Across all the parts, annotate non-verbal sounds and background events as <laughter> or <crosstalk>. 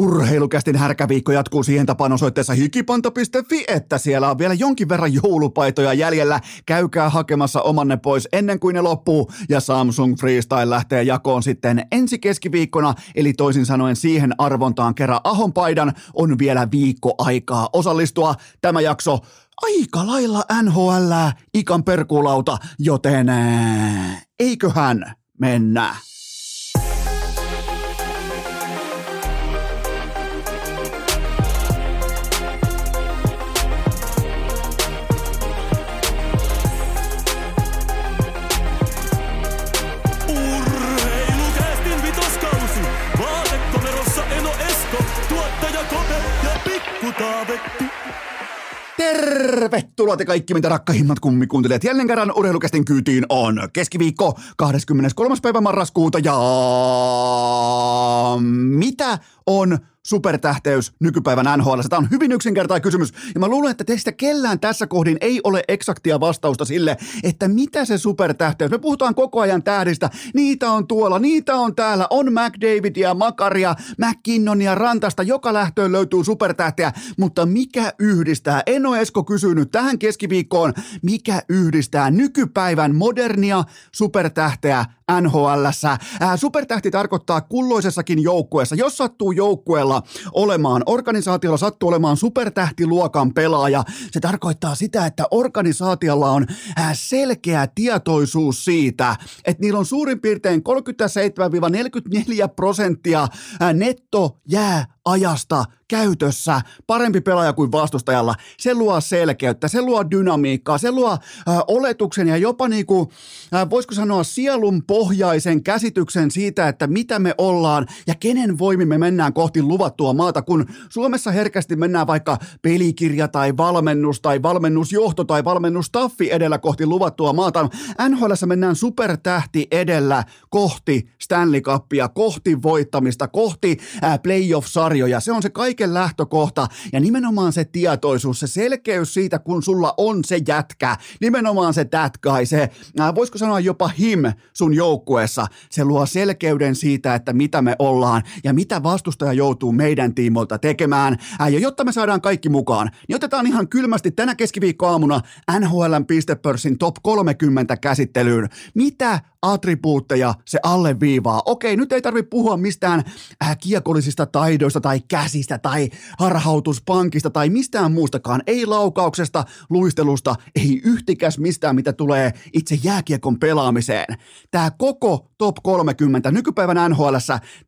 Urheilukästin härkäviikko jatkuu siihen tapaan osoitteessa hikipanta.fi, että siellä on vielä jonkin verran joulupaitoja jäljellä. Käykää hakemassa omanne pois ennen kuin ne loppuu ja Samsung Freestyle lähtee jakoon sitten ensi keskiviikkona, eli toisin sanoen siihen arvontaan kerran Ahon paidan on vielä viikko aikaa osallistua. Tämä jakso aika lailla NHL ikan perkulauta, joten eiköhän mennä. Tervetuloa te kaikki, mitä rakkahimmat kummikuuntelijat. Jälleen kerran urheilukästin kyytiin on keskiviikko 23. päivä marraskuuta ja mitä on supertähteys nykypäivän NHL? Tämä on hyvin yksinkertainen kysymys ja mä luulen, että teistä kellään tässä kohdin ei ole eksaktia vastausta sille, että mitä se supertähteys. Me puhutaan koko ajan tähdistä. Niitä on tuolla, niitä on täällä. On McDavidia, Makaria, McKinnonia, Rantasta. Joka lähtöön löytyy supertähteä, mutta mikä yhdistää? Eno Esko kysyy nyt tähän keskiviikkoon, mikä yhdistää nykypäivän modernia supertähteä NHL. Supertähti tarkoittaa kulloisessakin joukkueessa. Jos sattuu joukkueella olemaan, organisaatiolla sattuu olemaan supertähtiluokan pelaaja, se tarkoittaa sitä, että organisaatiolla on selkeä tietoisuus siitä, että niillä on suurin piirtein 37-44 prosenttia netto jää ajasta käytössä, parempi pelaaja kuin vastustajalla. Se luo selkeyttä, se luo dynamiikkaa, se luo äh, oletuksen ja jopa niinku, äh, voisiko sanoa sielun pohjaisen käsityksen siitä, että mitä me ollaan ja kenen voimin me mennään kohti luvattua maata, kun Suomessa herkästi mennään vaikka pelikirja tai valmennus tai valmennusjohto tai valmennustaffi edellä kohti luvattua maata. NHL mennään supertähti edellä kohti Stanley Cupia, kohti voittamista, kohti äh, playoff-sarjoja. Se on se kaiken lähtökohta ja nimenomaan se tietoisuus, se selkeys siitä, kun sulla on se jätkä, nimenomaan se guy, se äh, voisiko sanoa jopa him sun joukkueessa, se luo selkeyden siitä, että mitä me ollaan ja mitä vastustaja joutuu meidän tiimoilta tekemään. Äh, ja jotta me saadaan kaikki mukaan, niin otetaan ihan kylmästi tänä keskiviikkoaamuna NHLn pistepörssin top 30 käsittelyyn. Mitä attribuutteja se alleviivaa. Okei, nyt ei tarvitse puhua mistään äh, kiekollisista taidoista tai käsistä tai harhautuspankista tai mistään muustakaan. Ei laukauksesta, luistelusta, ei yhtikäs mistään, mitä tulee itse jääkiekon pelaamiseen. Tämä koko top 30 nykypäivän NHL,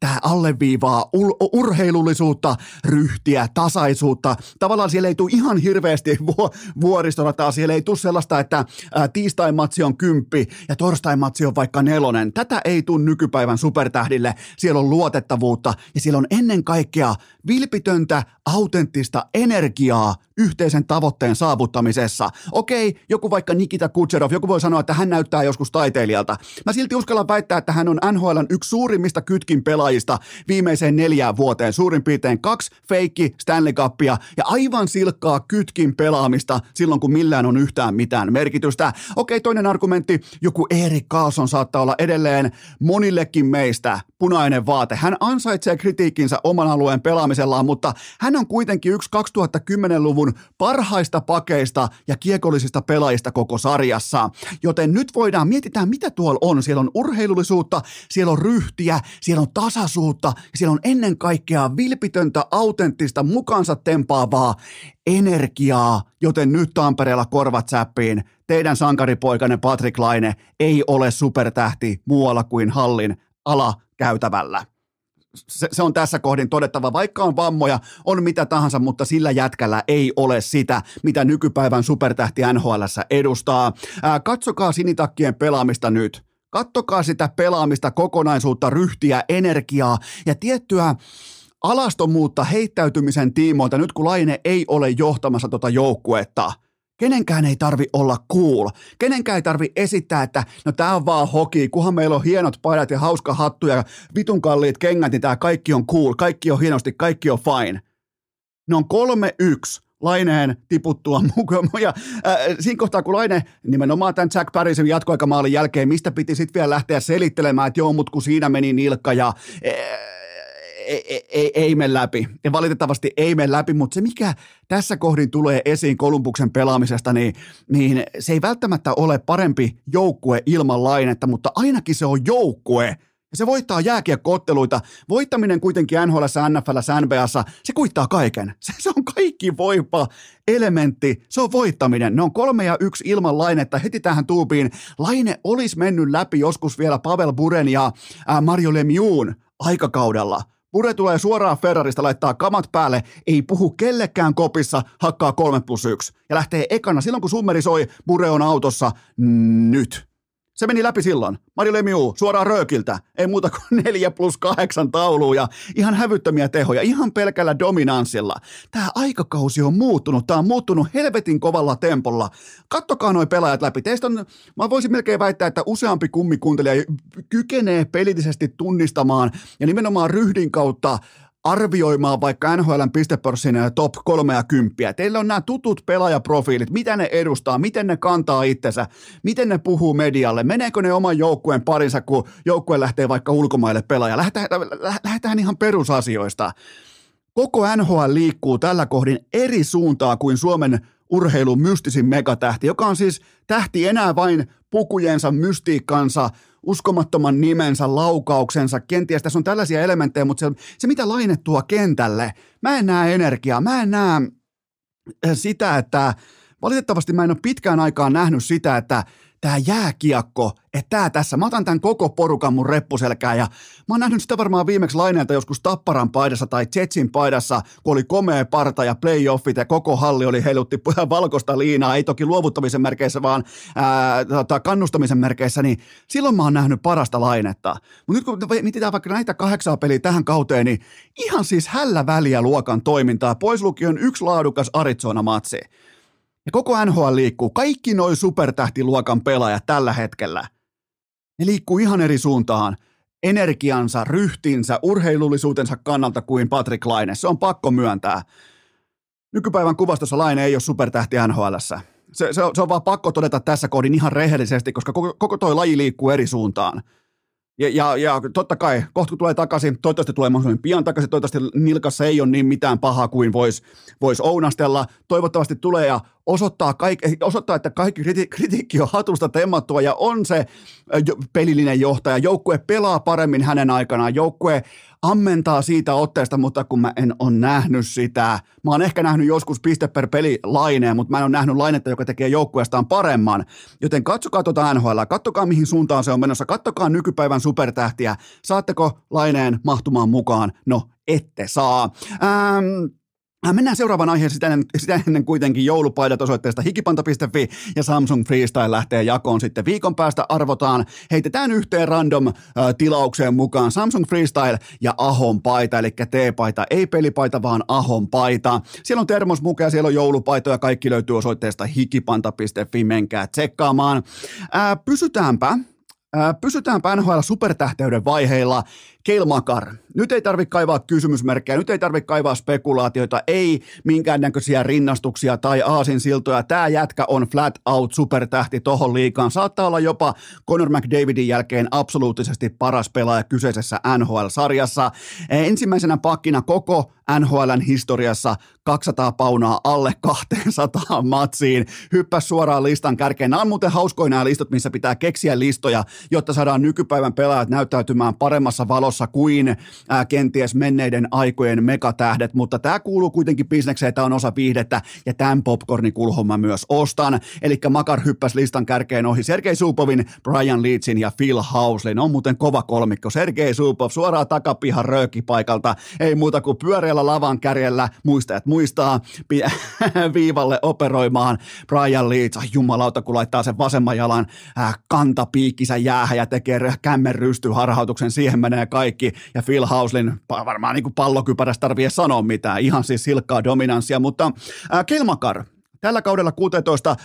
tämä alleviivaa ul- urheilullisuutta, ryhtiä, tasaisuutta. Tavallaan siellä ei tule ihan hirveästi vu- vuoristorataa, siellä ei tule sellaista, että äh, tiistain matsi on kymppi ja torstain matsi on vaikka nelonen. Tätä ei tule nykypäivän supertähdille. Siellä on luotettavuutta ja siellä on ennen kaikkea vilpitöntä, autenttista energiaa yhteisen tavoitteen saavuttamisessa. Okei, joku vaikka Nikita Kutserov, joku voi sanoa, että hän näyttää joskus taiteilijalta. Mä silti uskallan väittää, että hän on NHLn yksi suurimmista kytkin pelaajista viimeiseen neljään vuoteen. Suurin piirtein kaksi feikki Stanley Cupia ja aivan silkkaa kytkin pelaamista silloin, kun millään on yhtään mitään merkitystä. Okei, toinen argumentti, joku Erik Carlson saattaa olla edelleen monillekin meistä punainen vaate. Hän ansaitsee kritiikkinsä oman alueen pelaamisellaan, mutta hän on kuitenkin yksi 2010-luvun parhaista pakeista ja kiekollisista pelaajista koko sarjassa. Joten nyt voidaan, mietitään mitä tuolla on. Siellä on urheilullisuutta, siellä on ryhtiä, siellä on tasaisuutta, siellä on ennen kaikkea vilpitöntä, autenttista, mukansa tempaavaa energiaa, joten nyt Tampereella korvat säppiin. Teidän sankaripoikanne Patrick Laine ei ole supertähti muualla kuin hallin alakäytävällä se, se on tässä kohdin todettava, vaikka on vammoja, on mitä tahansa, mutta sillä jätkällä ei ole sitä, mitä nykypäivän supertähti NHL edustaa. Ää, katsokaa sinitakkien pelaamista nyt. Kattokaa sitä pelaamista, kokonaisuutta, ryhtiä, energiaa ja tiettyä alastomuutta heittäytymisen tiimoilta nyt kun Laine ei ole johtamassa tota joukkuetta – Kenenkään ei tarvi olla cool. Kenenkään ei tarvi esittää, että no tää on vaan hoki, kuhan meillä on hienot paidat ja hauska hattu ja vitun kalliit kengät, niin tää kaikki on cool, kaikki on hienosti, kaikki on fine. Ne on kolme yksi Laineen tiputtua <laughs> mukaan. Ja äh, siinä kohtaa, kun Laine nimenomaan tämän Jack Parrisen jatkoaikamaalin jälkeen, mistä piti sitten vielä lähteä selittelemään, että joo, mutta kun siinä meni nilkka ja äh, ei, ei, ei mene läpi. Ja valitettavasti ei mene läpi, mutta se mikä tässä kohdin tulee esiin Kolumbuksen pelaamisesta, niin, niin se ei välttämättä ole parempi joukkue ilman lainetta, mutta ainakin se on joukkue, ja se voittaa jääkiekkootteluita. Voittaminen kuitenkin NHL, NFL, NBAssa, se kuittaa kaiken. <laughs> Se, se on kaikki voipa elementti. Se on voittaminen. Ne on kolme ja yksi ilman lainetta heti tähän tuupiin. Laine olisi mennyt läpi joskus vielä Pavel Buren ja ää, Mario Lemiuun aikakaudella. Bure tulee suoraan Ferrarista, laittaa kamat päälle, ei puhu kellekään kopissa, hakkaa 3 plus 1 ja lähtee ekana. Silloin kun summeri soi, Bure on autossa nyt. Se meni läpi silloin. Mari Lemiu, suoraan röökiltä. Ei muuta kuin <laughs> 4 plus 8 taulua ja ihan hävyttömiä tehoja, ihan pelkällä dominanssilla. Tämä aikakausi on muuttunut. Tämä on muuttunut helvetin kovalla tempolla. Kattokaa noin pelaajat läpi. Teistä on, mä voisin melkein väittää, että useampi kummikuntelija kykenee pelillisesti tunnistamaan ja nimenomaan ryhdin kautta arvioimaan vaikka NHLn pistepörssin top 30. Teillä on nämä tutut pelaajaprofiilit, mitä ne edustaa, miten ne kantaa itsensä, miten ne puhuu medialle, meneekö ne oman joukkueen parinsa, kun joukkue lähtee vaikka ulkomaille pelaaja. Lähdetään, lähdetään ihan perusasioista. Koko NHL liikkuu tällä kohdin eri suuntaa kuin Suomen urheilun mystisin megatähti, joka on siis tähti enää vain pukujensa, mystiikkansa, uskomattoman nimensä, laukauksensa, kenties tässä on tällaisia elementtejä, mutta se, se mitä Laine tuo kentälle, mä en näe energiaa, mä en näe äh, sitä, että valitettavasti mä en ole pitkään aikaan nähnyt sitä, että tämä jääkiekko, että tämä tässä, mä otan tämän koko porukan mun reppuselkään ja mä oon nähnyt sitä varmaan viimeksi laineelta joskus Tapparan paidassa tai Jetsin paidassa, kun oli komea parta ja playoffit ja koko halli oli heilutti <laughs> valkoista liinaa, ei toki luovuttamisen merkeissä, vaan ää, tota, kannustamisen merkeissä, niin silloin mä oon nähnyt parasta lainetta. Mutta nyt kun mietitään vaikka näitä kahdeksaa peliä tähän kauteen, niin ihan siis hällä väliä luokan toimintaa, pois lukien yksi laadukas Arizona-matsi. Ja koko NHL liikkuu. Kaikki noin supertähtiluokan pelaajat tällä hetkellä. Ne liikkuu ihan eri suuntaan energiansa, ryhtinsä, urheilullisuutensa kannalta kuin Patrick Laine. Se on pakko myöntää. Nykypäivän kuvastossa Laine ei ole supertähti NHL. Se, se, on, se on vaan pakko todeta tässä kohdin ihan rehellisesti, koska koko, koko toi laji liikkuu eri suuntaan. Ja, ja, ja totta kai, kohta tulee takaisin, toivottavasti tulee mahdollisimman pian takaisin, toivottavasti nilkassa ei ole niin mitään pahaa kuin voisi vois ounastella. Toivottavasti tulee ja osoittaa, kaik, osoittaa että kaikki kriti, kritiikki on hatusta temmattua ja on se pelillinen johtaja. Joukkue pelaa paremmin hänen aikanaan, joukkue ammentaa siitä otteesta, mutta kun mä en ole nähnyt sitä. Mä oon ehkä nähnyt joskus piste per peli laineen, mutta mä en ole nähnyt lainetta, joka tekee joukkueestaan paremman. Joten katsokaa tuota NHL, katsokaa mihin suuntaan se on menossa, katsokaa nykypäivän supertähtiä. Saatteko laineen mahtumaan mukaan? No, ette saa. Ähm, Äh, mennään seuraavaan aiheeseen sitä ennen, sitä ennen kuitenkin joulupaidat osoitteesta hikipanta.fi ja Samsung Freestyle lähtee jakoon sitten viikon päästä arvotaan. Heitetään yhteen random äh, tilaukseen mukaan Samsung Freestyle ja Ahon paita, eli T-paita, ei pelipaita, vaan Ahon paita. Siellä on termosmukeja, siellä on joulupaitoja, kaikki löytyy osoitteesta hikipanta.fi, menkää tsekkaamaan. Äh, pysytäänpä äh, Pysytäänpä NHL supertähteyden vaiheilla. Keil Makar. Nyt ei tarvitse kaivaa kysymysmerkkejä, nyt ei tarvitse kaivaa spekulaatioita, ei minkäännäköisiä rinnastuksia tai aasinsiltoja. Tämä jätkä on flat out supertähti tohon liikaan. Saattaa olla jopa Conor McDavidin jälkeen absoluuttisesti paras pelaaja kyseisessä NHL-sarjassa. Ensimmäisenä pakkina koko NHLn historiassa 200 paunaa alle 200 matsiin. Hyppäs suoraan listan kärkeen. Nämä on muuten hauskoja nämä listot, missä pitää keksiä listoja, jotta saadaan nykypäivän pelaajat näyttäytymään paremmassa valossa kuin ää, kenties menneiden aikojen megatähdet, mutta tämä kuuluu kuitenkin bisnekseen, tämä on osa viihdettä ja tämän popcornikulhon myös ostan. Eli Makar hyppäs listan kärkeen ohi Sergei Supovin, Brian Leedsin ja Phil Houslin. On muuten kova kolmikko. Sergei Supov suoraan takapihan röökipaikalta. Ei muuta kuin pyöreällä lavan kärjellä, muistajat muistaa, <laughs> viivalle operoimaan Brian Leeds. Ai jumalauta, kun laittaa sen vasemman jalan äh, kantapiikkisä jäähän ja tekee kämmen rystyharhautuksen. Siihen menee kaikki. Ja Phil Hauslin varmaan niin pallokypärästä tarvii sanoa mitään. Ihan siis silkkaa dominanssia, mutta äh, Kelmakar, tällä kaudella 16 äh,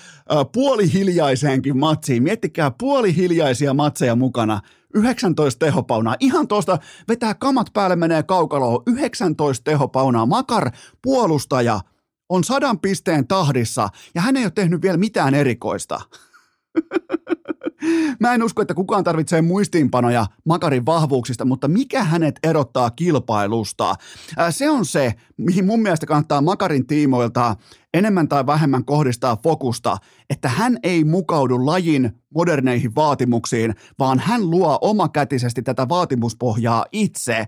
puolihiljaiseenkin matsiin. Miettikää puolihiljaisia matseja mukana. 19 tehopaunaa. Ihan tuosta vetää kamat päälle, menee kaukaloon. 19 tehopaunaa. Makar, puolustaja, on sadan pisteen tahdissa ja hän ei ole tehnyt vielä mitään erikoista. <laughs> Mä en usko, että kukaan tarvitsee muistiinpanoja Makarin vahvuuksista, mutta mikä hänet erottaa kilpailusta? Se on se, mihin mun mielestä kannattaa Makarin tiimoilta enemmän tai vähemmän kohdistaa fokusta, että hän ei mukaudu lajin moderneihin vaatimuksiin, vaan hän luo omakätisesti tätä vaatimuspohjaa itse.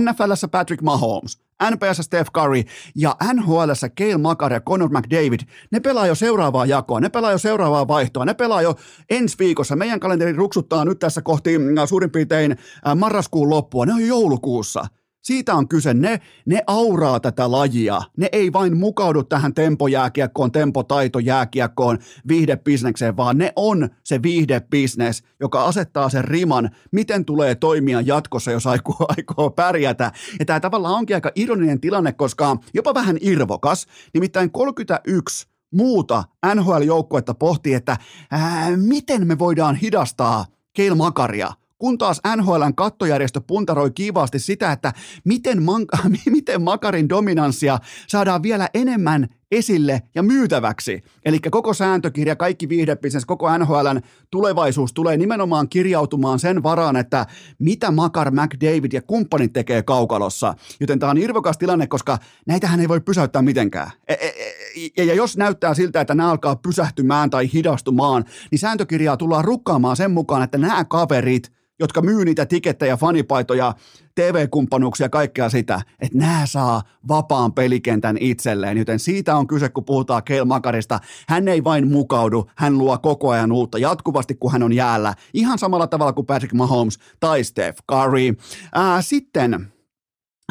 NFLssä Patrick Mahomes, NPS Steph Curry ja NHL Cale Makar ja Conor McDavid, ne pelaa jo seuraavaa jakoa, ne pelaa jo seuraavaa vaihtoa, ne pelaa jo ensi viikossa. Meidän kalenteri ruksuttaa nyt tässä kohti mm, suurin piirtein äh, marraskuun loppua, ne on jo joulukuussa – siitä on kyse. Ne, ne auraa tätä lajia. Ne ei vain mukaudu tähän tempojääkiekkoon, tempotaitojääkiekkoon, viihdebisnekseen, vaan ne on se viihdebisnes, joka asettaa sen riman, miten tulee toimia jatkossa, jos aikoo, <laughs> aikoo pärjätä. Ja tämä tavallaan onkin aika ironinen tilanne, koska jopa vähän irvokas. Nimittäin 31 muuta NHL-joukkuetta pohtii, että ää, miten me voidaan hidastaa Keil Makaria – kun taas NHLn kattojärjestö puntaroi kiivaasti sitä, että miten, man- <laughs> miten Makarin dominanssia saadaan vielä enemmän esille ja myytäväksi. Eli koko sääntökirja, kaikki viihdebisnes, koko NHLn tulevaisuus tulee nimenomaan kirjautumaan sen varaan, että mitä Makar, McDavid ja kumppanit tekee kaukalossa. Joten tämä on irvokas tilanne, koska näitähän ei voi pysäyttää mitenkään. E, e, e, ja jos näyttää siltä, että nämä alkaa pysähtymään tai hidastumaan, niin sääntökirjaa tullaan rukkaamaan sen mukaan, että nämä kaverit – jotka myy niitä tikettejä, fanipaitoja, TV-kumppanuuksia kaikkea sitä, että nämä saa vapaan pelikentän itselleen. Joten siitä on kyse, kun puhutaan Keil Makarista. Hän ei vain mukaudu, hän luo koko ajan uutta jatkuvasti, kun hän on jäällä. Ihan samalla tavalla kuin Patrick Mahomes tai Steph Curry. Ää, sitten,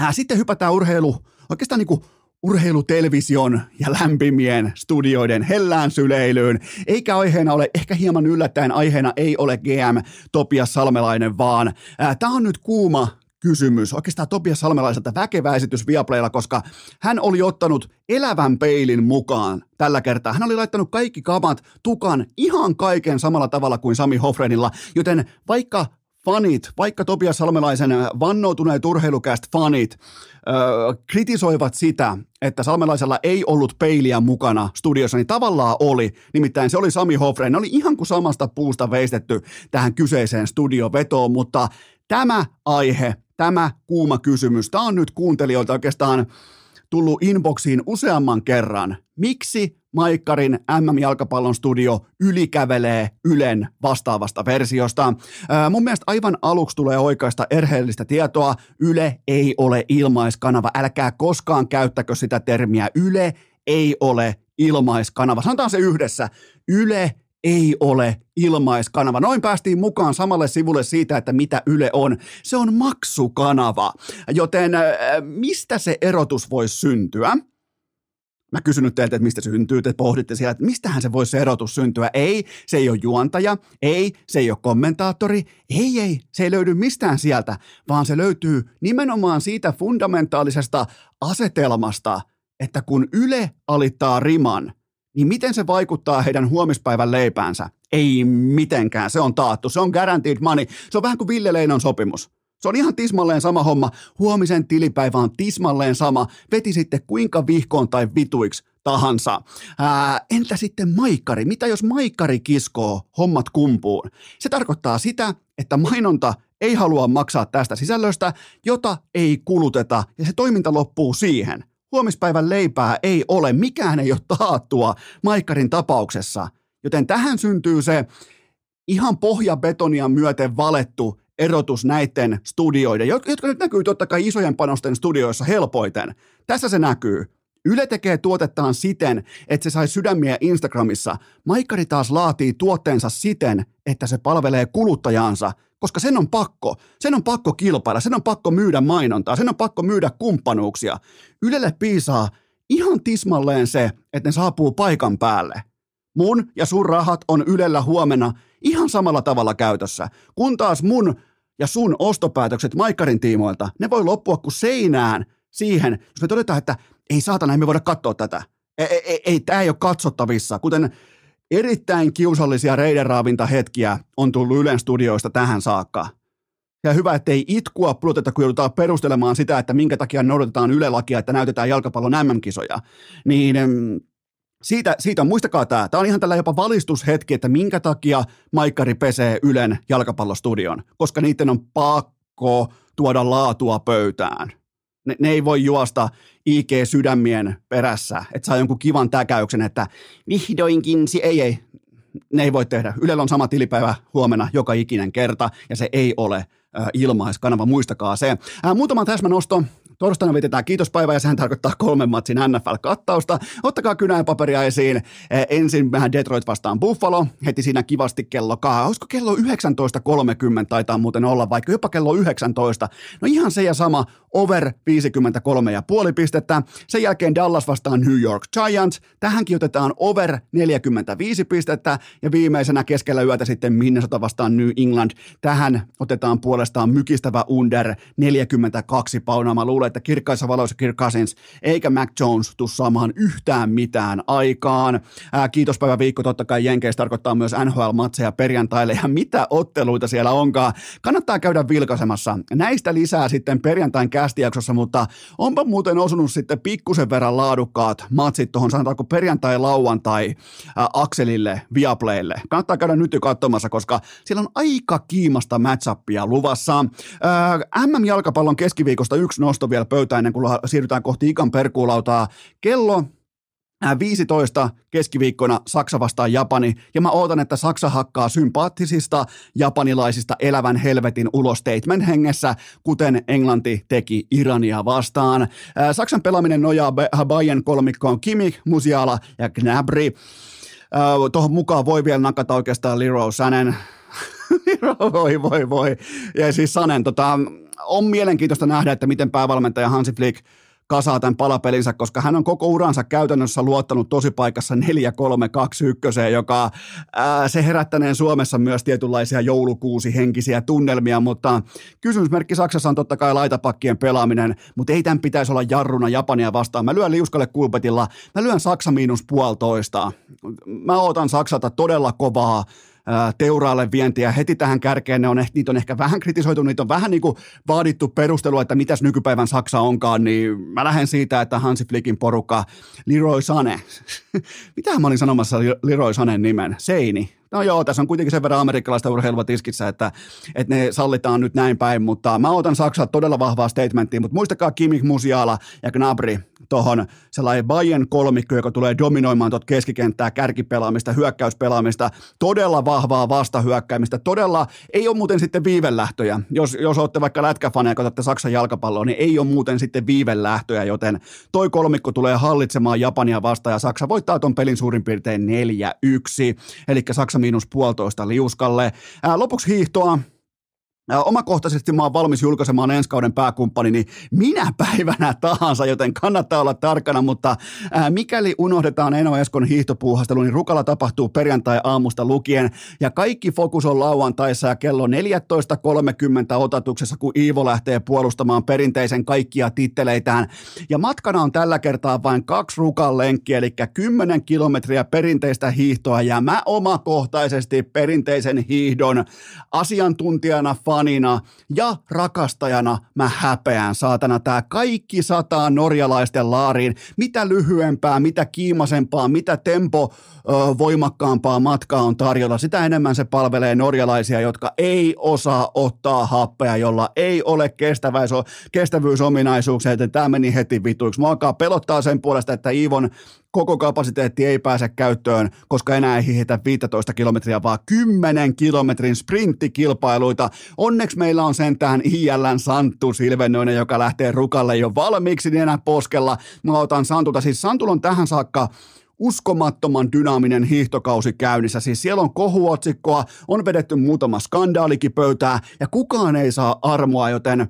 ää, sitten hypätään urheilu, oikeastaan niin kuin urheilutelevision ja lämpimien studioiden hellään syleilyyn, eikä aiheena ole, ehkä hieman yllättäen aiheena ei ole GM Topias Salmelainen, vaan tämä on nyt kuuma kysymys. Oikeastaan Topias Salmelaiselta väkevä esitys Viaplaylla, koska hän oli ottanut elävän peilin mukaan tällä kertaa. Hän oli laittanut kaikki kamat, tukan, ihan kaiken samalla tavalla kuin Sami Hofrenilla, joten vaikka fanit, vaikka Topias Salmelaisen vannoutuneet urheilukäst fanit, ö, kritisoivat sitä, että Salmelaisella ei ollut peiliä mukana studiossa, niin tavallaan oli. Nimittäin se oli Sami Hofren. Ne oli ihan kuin samasta puusta veistetty tähän kyseiseen studiovetoon, mutta tämä aihe, tämä kuuma kysymys, tämä on nyt kuuntelijoilta oikeastaan tullut inboxiin useamman kerran. Miksi Maikkarin MM-jalkapallon studio ylikävelee Ylen vastaavasta versiosta? Ää, mun mielestä aivan aluksi tulee oikeasta erheellistä tietoa. Yle ei ole ilmaiskanava. Älkää koskaan käyttäkö sitä termiä. Yle ei ole ilmaiskanava. Sanotaan se yhdessä. Yle ei ole ilmaiskanava. Noin päästiin mukaan samalle sivulle siitä, että mitä Yle on. Se on maksukanava, joten mistä se erotus voisi syntyä? Mä kysyn nyt teiltä, että mistä syntyy, te pohditte siellä, että mistähän se voisi se erotus syntyä. Ei, se ei ole juontaja, ei, se ei ole kommentaattori, ei, ei, se ei löydy mistään sieltä, vaan se löytyy nimenomaan siitä fundamentaalisesta asetelmasta, että kun Yle alittaa riman – niin miten se vaikuttaa heidän huomispäivän leipäänsä? Ei mitenkään, se on taattu, se on guaranteed money. Se on vähän kuin Ville Leinon sopimus. Se on ihan tismalleen sama homma. Huomisen tilipäivä on tismalleen sama. Veti sitten kuinka vihkoon tai vituiksi tahansa. Ää, entä sitten maikkari? Mitä jos maikkari kiskoo hommat kumpuun? Se tarkoittaa sitä, että mainonta ei halua maksaa tästä sisällöstä, jota ei kuluteta, ja se toiminta loppuu siihen huomispäivän leipää ei ole, mikään ei ole taattua Maikkarin tapauksessa. Joten tähän syntyy se ihan pohjabetonia myöten valettu erotus näiden studioiden, jotka nyt näkyy totta kai isojen panosten studioissa helpoiten. Tässä se näkyy. Yle tekee tuotettaan siten, että se sai sydämiä Instagramissa. Maikkari taas laatii tuotteensa siten, että se palvelee kuluttajaansa, koska sen on pakko. Sen on pakko kilpailla, sen on pakko myydä mainontaa, sen on pakko myydä kumppanuuksia. Ylelle piisaa ihan tismalleen se, että ne saapuu paikan päälle. Mun ja sun rahat on Ylellä huomenna ihan samalla tavalla käytössä, kun taas mun ja sun ostopäätökset Maikkarin tiimoilta, ne voi loppua kuin seinään siihen, jos me todetaan, että ei saatana, emme voida katsoa tätä. Ei, ei, ei tämä ei ole katsottavissa, kuten erittäin kiusallisia hetkiä on tullut Ylen studioista tähän saakka. Ja hyvä, ettei itkua pudoteta, kun joudutaan perustelemaan sitä, että minkä takia noudatetaan Yle-lakia, että näytetään jalkapallon MM-kisoja. Niin Siitä, siitä muistakaa tämä. Tämä on ihan tällä jopa valistushetki, että minkä takia Maikkari pesee Ylen jalkapallostudion, koska niiden on pakko tuoda laatua pöytään. Ne, ne ei voi juosta IG-sydämien perässä, että saa jonkun kivan täkäyksen, että vihdoinkin, si- ei, ei, ne ei voi tehdä. Ylellä on sama tilipäivä huomenna joka ikinen kerta, ja se ei ole äh, ilmaiskanava, muistakaa se. Äh, muutama täsmänosto, Torstaina vietetään kiitospäivä ja sehän tarkoittaa kolmen matsin NFL-kattausta. Ottakaa kynää paperia esiin. Ensin vähän Detroit vastaan Buffalo, heti siinä kivasti kello kaa. Olisiko kello 19.30 taitaa muuten olla, vaikka jopa kello 19. No ihan se ja sama, over 53 ja puoli pistettä. Sen jälkeen Dallas vastaan New York Giants. Tähänkin otetaan over 45 pistettä ja viimeisenä keskellä yötä sitten Minnesota vastaan New England. Tähän otetaan puolestaan mykistävä under 42 paunaa. Mä luulen, että kirkkaissa valoissa Kirk Cousins eikä Mac Jones tuu saamaan yhtään mitään aikaan. Ää, kiitospäivä viikko totta kai Jenkeissä tarkoittaa myös NHL-matseja perjantaille ja mitä otteluita siellä onkaan. Kannattaa käydä vilkaisemassa. Näistä lisää sitten perjantain kästijaksossa, mutta onpa muuten osunut sitten pikkusen verran laadukkaat matsit tuohon sanotaanko perjantai-lauantai ää, Akselille, Viaplaylle. Kannattaa käydä nyt jo katsomassa, koska siellä on aika kiimasta matchappia luvassa. MM-jalkapallon keskiviikosta yksi nosto vielä pöytään ennen kuin siirrytään kohti ikan perkuulautaa. Kello 15 keskiviikkona Saksa vastaan Japani, ja mä ootan, että Saksa hakkaa sympaattisista japanilaisista elävän helvetin ulos statement hengessä, kuten Englanti teki Irania vastaan. Saksan pelaaminen nojaa Bayern kolmikkoon Kimi, Musiala ja Gnabry. Tuohon mukaan voi vielä nakata oikeastaan Leroy Sanen. <laughs> voi, voi, voi. Ja siis Sanen, tota, on mielenkiintoista nähdä, että miten päävalmentaja Hansi Flick kasaa tämän palapelinsä, koska hän on koko uransa käytännössä luottanut tosipaikassa 4-3-2-1, joka ää, se herättäneen Suomessa myös tietynlaisia joulukuusi henkisiä tunnelmia, mutta kysymysmerkki Saksassa on totta kai laitapakkien pelaaminen, mutta ei tämän pitäisi olla jarruna Japania vastaan. Mä lyön liuskalle kulpetilla, mä lyön Saksa miinus puolitoista. Mä ootan Saksalta todella kovaa teuraalle vientiä heti tähän kärkeen. Ne on, niitä on ehkä vähän kritisoitu, niitä on vähän niin kuin vaadittu perustelua, että mitäs nykypäivän Saksa onkaan, niin mä lähden siitä, että Hansi Flickin porukka, Leroy Sane, <laughs> mitä mä olin sanomassa Leroy Sanen nimen? Seini, No joo, tässä on kuitenkin sen verran amerikkalaista urheilua tiskissä, että, että ne sallitaan nyt näin päin, mutta mä otan Saksaa todella vahvaa statementtia, mutta muistakaa Kimi Musiala ja Gnabry tuohon sellainen Bayern kolmikko, joka tulee dominoimaan tuot keskikenttää, kärkipelaamista, hyökkäyspelaamista, todella vahvaa vastahyökkäämistä, todella, ei ole muuten sitten viivelähtöjä. Jos, jos olette vaikka lätkäfaneja ja katsotte Saksan jalkapalloa, niin ei ole muuten sitten viivelähtöjä, joten toi kolmikko tulee hallitsemaan Japania vastaan ja Saksa voittaa ton pelin suurin piirtein 4-1, eli Saksa miinus puolitoista liuskalle. Ää, lopuksi hiihtoa, Omakohtaisesti mä oon valmis julkaisemaan ensi kauden pääkumppani niin minä päivänä tahansa, joten kannattaa olla tarkkana, mutta mikäli unohdetaan Eno Eskon hiihtopuuhastelu, niin Rukalla tapahtuu perjantai-aamusta lukien ja kaikki fokus on lauantaissa ja kello 14.30 otatuksessa, kun Iivo lähtee puolustamaan perinteisen kaikkia titteleitään. Ja matkana on tällä kertaa vain kaksi Rukan lenkkiä, eli 10 kilometriä perinteistä hiihtoa ja mä omakohtaisesti perinteisen hiihdon asiantuntijana, fanina ja rakastajana mä häpeän, saatana, tää kaikki sataa norjalaisten laariin. Mitä lyhyempää, mitä kiimasempaa, mitä tempo ö, voimakkaampaa matkaa on tarjolla, sitä enemmän se palvelee norjalaisia, jotka ei osaa ottaa happea, jolla ei ole kestävyys, kestävyysominaisuuksia, että tämä meni heti vituiksi. Mua alkaa pelottaa sen puolesta, että Iivon koko kapasiteetti ei pääse käyttöön, koska enää ei hihitä 15 kilometriä, vaan 10 kilometrin sprinttikilpailuita. Onneksi meillä on sentään ILN Santtu Silvennoinen, joka lähtee rukalle jo valmiiksi niin enää poskella. Mä otan Santulta, siis Santul on tähän saakka uskomattoman dynaaminen hiihtokausi käynnissä. Siis siellä on kohuotsikkoa, on vedetty muutama skandaalikin pöytää ja kukaan ei saa armoa, joten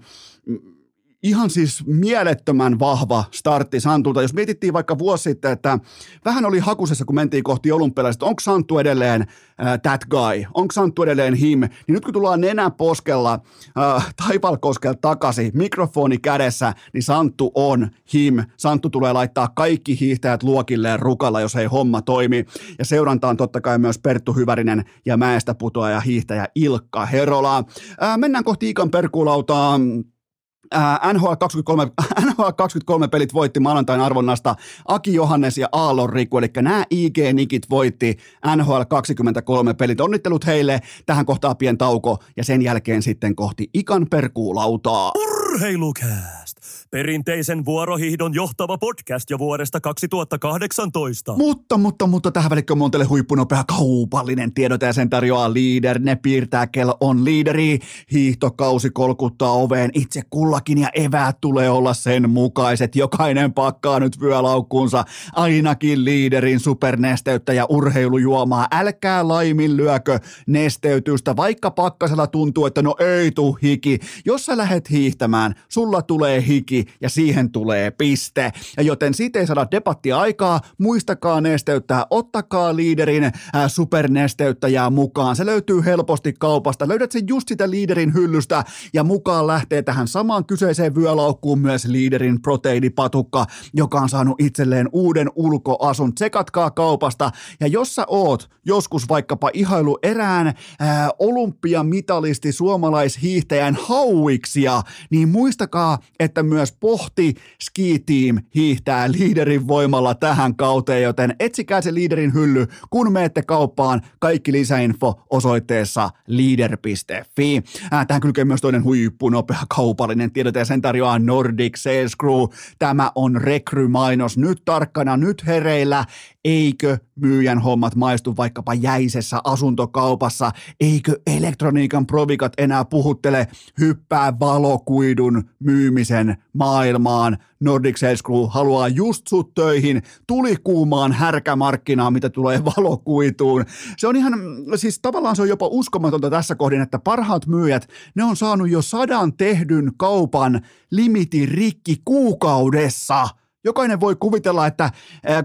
ihan siis mielettömän vahva startti Santulta. Jos mietittiin vaikka vuosi sitten, että vähän oli hakusessa, kun mentiin kohti olympialaista, onko Santtu edelleen äh, that guy, onko Santtu edelleen him, niin nyt kun tullaan nenäposkella äh, Taipalkoskella takaisin, mikrofoni kädessä, niin Santtu on him. Santtu tulee laittaa kaikki hiihtäjät luokilleen rukalla, jos ei homma toimi. Ja seurantaan totta kai myös Perttu Hyvärinen ja mäestä putoaja hiihtäjä Ilkka Herola. Äh, mennään kohti Ikan perkuulautaa ää, NHL, 23, NHL 23 pelit voitti maanantain arvonnasta Aki Johannes ja Aallon Riku, eli nämä IG-nikit voitti NHL 23 pelit. Onnittelut heille, tähän kohtaa pien tauko ja sen jälkeen sitten kohti Ikan perkuulautaa. Urheilukääst! Perinteisen vuorohihdon johtava podcast jo vuodesta 2018. Mutta, mutta, mutta tähän välikköön on teille huippunopea kaupallinen tiedot ja sen tarjoaa Leader. Ne piirtää kello on liideri. Hiihtokausi kolkuttaa oveen itse kullakin ja eväät tulee olla sen mukaiset. Jokainen pakkaa nyt vyölaukkuunsa ainakin liiderin supernesteyttä ja urheilujuomaa. Älkää laiminlyökö nesteytystä, vaikka pakkasella tuntuu, että no ei tuu hiki. Jos sä lähet hiihtämään, sulla tulee hiki ja siihen tulee piste. Ja joten siitä ei saada debattia aikaa, muistakaa nesteyttää, ottakaa liiderin äh, supernesteyttäjää mukaan. Se löytyy helposti kaupasta. Löydät sen just sitä liiderin hyllystä ja mukaan lähtee tähän samaan kyseiseen vyölaukkuun myös liiderin proteiinipatukka, joka on saanut itselleen uuden ulkoasun. Tsekatkaa kaupasta ja jos sä oot joskus vaikkapa ihailu erään ää, olympiamitalisti suomalaishiihtäjän hauiksia, niin muistakaa, että myös Pohti Ski Team hiihtää liiderin voimalla tähän kauteen, joten etsikää se liiderin hylly, kun menette kauppaan. Kaikki lisäinfo osoitteessa leader.fi. Äh, tähän kylkee myös toinen huippunopea kaupallinen tiedot ja sen tarjoaa Nordic Sales Crew. Tämä on rekrymainos. Nyt tarkkana, nyt hereillä. Eikö myyjän hommat maistu vaikkapa jäisessä asuntokaupassa? Eikö elektroniikan provikat enää puhuttele hyppää valokuidun myymisen maailmaan? Nordic Sales Crew haluaa just sut töihin, tuli kuumaan härkämarkkinaa, mitä tulee <laughs> valokuituun. Se on ihan, siis tavallaan se on jopa uskomatonta tässä kohdin, että parhaat myyjät, ne on saanut jo sadan tehdyn kaupan limitin rikki kuukaudessa – Jokainen voi kuvitella, että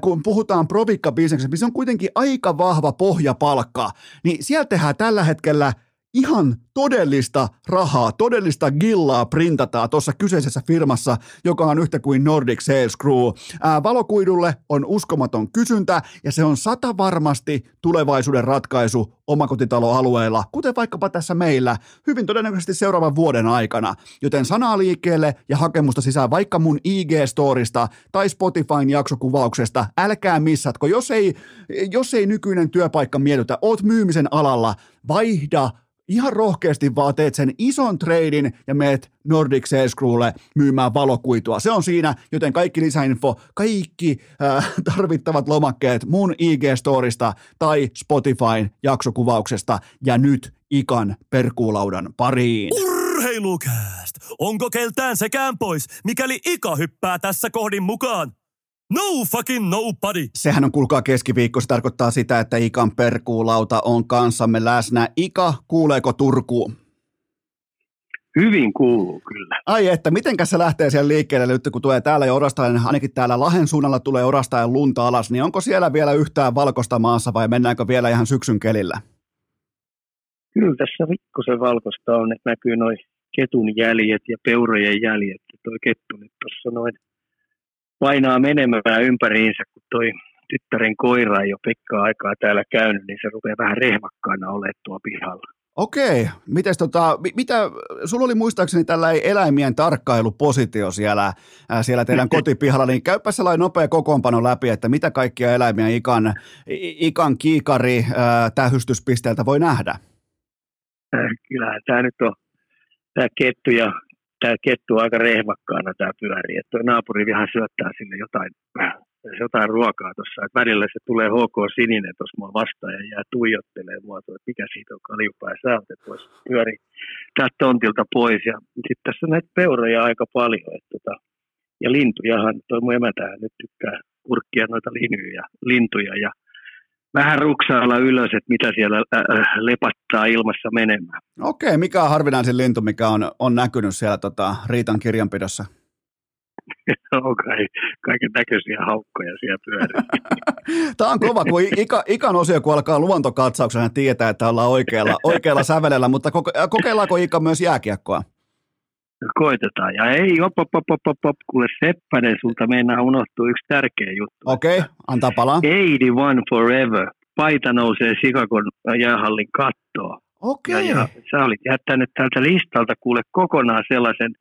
kun puhutaan provikka-bisneksestä, missä on kuitenkin aika vahva pohjapalkka, niin sieltä tehdään tällä hetkellä ihan todellista rahaa, todellista gillaa printataan tuossa kyseisessä firmassa, joka on yhtä kuin Nordic Sales Crew. Ää, valokuidulle on uskomaton kysyntä ja se on sata varmasti tulevaisuuden ratkaisu omakotitaloalueella, kuten vaikkapa tässä meillä, hyvin todennäköisesti seuraavan vuoden aikana. Joten sanaa liikkeelle ja hakemusta sisään vaikka mun IG-storista tai Spotifyn jaksokuvauksesta. Älkää missatko, jos ei, jos ei nykyinen työpaikka miellytä, oot myymisen alalla, vaihda ihan rohkeasti vaan teet sen ison treidin ja meet Nordic Sales Crewlle myymään valokuitua. Se on siinä, joten kaikki lisäinfo, kaikki äh, <laughs> tarvittavat lomakkeet mun IG-storista tai Spotifyn jaksokuvauksesta ja nyt Ikan perkuulaudan pariin. Urheilukääst! Onko keltään sekään pois, mikäli Ika hyppää tässä kohdin mukaan? No fucking nobody! Sehän on kuulkaa keskiviikko, se tarkoittaa sitä, että Ikan perkuulauta on kanssamme läsnä. Ika, kuuleeko Turku? Hyvin kuuluu kyllä. Ai että, mitenkä se lähtee siellä liikkeelle nyt, kun tulee täällä jo orastaen, ainakin täällä Lahen suunnalla tulee orastaen lunta alas, niin onko siellä vielä yhtään valkosta maassa vai mennäänkö vielä ihan syksyn kelillä? Kyllä tässä rikkosen valkosta on, että näkyy noin ketun jäljet ja peurojen jäljet. Toi kettu nyt tuossa noin painaa menemään ympäriinsä, kun toi tyttären koira ei ole pikkaa aikaa täällä käynyt, niin se rupeaa vähän rehvakkaana olemaan tuo pihalla. Okei, mites tota, mitä, sulla oli muistaakseni tällä eläimien tarkkailupositio siellä, ää, siellä teidän <laughs> kotipihalla, niin käypä sellainen nopea kokoonpano läpi, että mitä kaikkia eläimiä ikan, ikan kiikari ää, tähystyspisteeltä voi nähdä? Kyllähän tämä nyt on, tämä kettu ja tämä kettu on aika rehvakkaana tämä pyöri, että naapuri vähän syöttää sille jotain, jotain ruokaa tuossa, että välillä se tulee HK Sininen tuossa mua vastaan ja jää tuijottelee mua, että mikä siitä on kaljupää ja sä että voisi pyöri täältä tontilta pois. Ja sitten tässä on näitä peuroja aika paljon, että tota, ja lintujahan, toi mun emäntähän nyt tykkää kurkkia noita linjuja, lintuja ja vähän ruksailla ylös, että mitä siellä äh, äh, lepattaa ilmassa menemään. Okei, mikä on harvinaisin lintu, mikä on, on näkynyt siellä tota, Riitan kirjanpidossa? <laughs> on kai, kaiken näköisiä haukkoja siellä pyörii. <laughs> Tämä on kova, kun ika, ikan osio, kun alkaa luontokatsauksena, tietää, että ollaan oikealla, oikealla sävelellä, mutta kokeillaanko Ika myös jääkiekkoa? Koitetaan. Ja ei, op, op, op, op, op, op. kuule Seppänen, sulta meinaa unohtuu yksi tärkeä juttu. Okei, okay, antaa palaa. 81 Forever. Paita nousee Sikakon jäähallin kattoa. Okei. Okay. Ja, ja sä olit jättänyt tältä listalta kuule kokonaan sellaisen,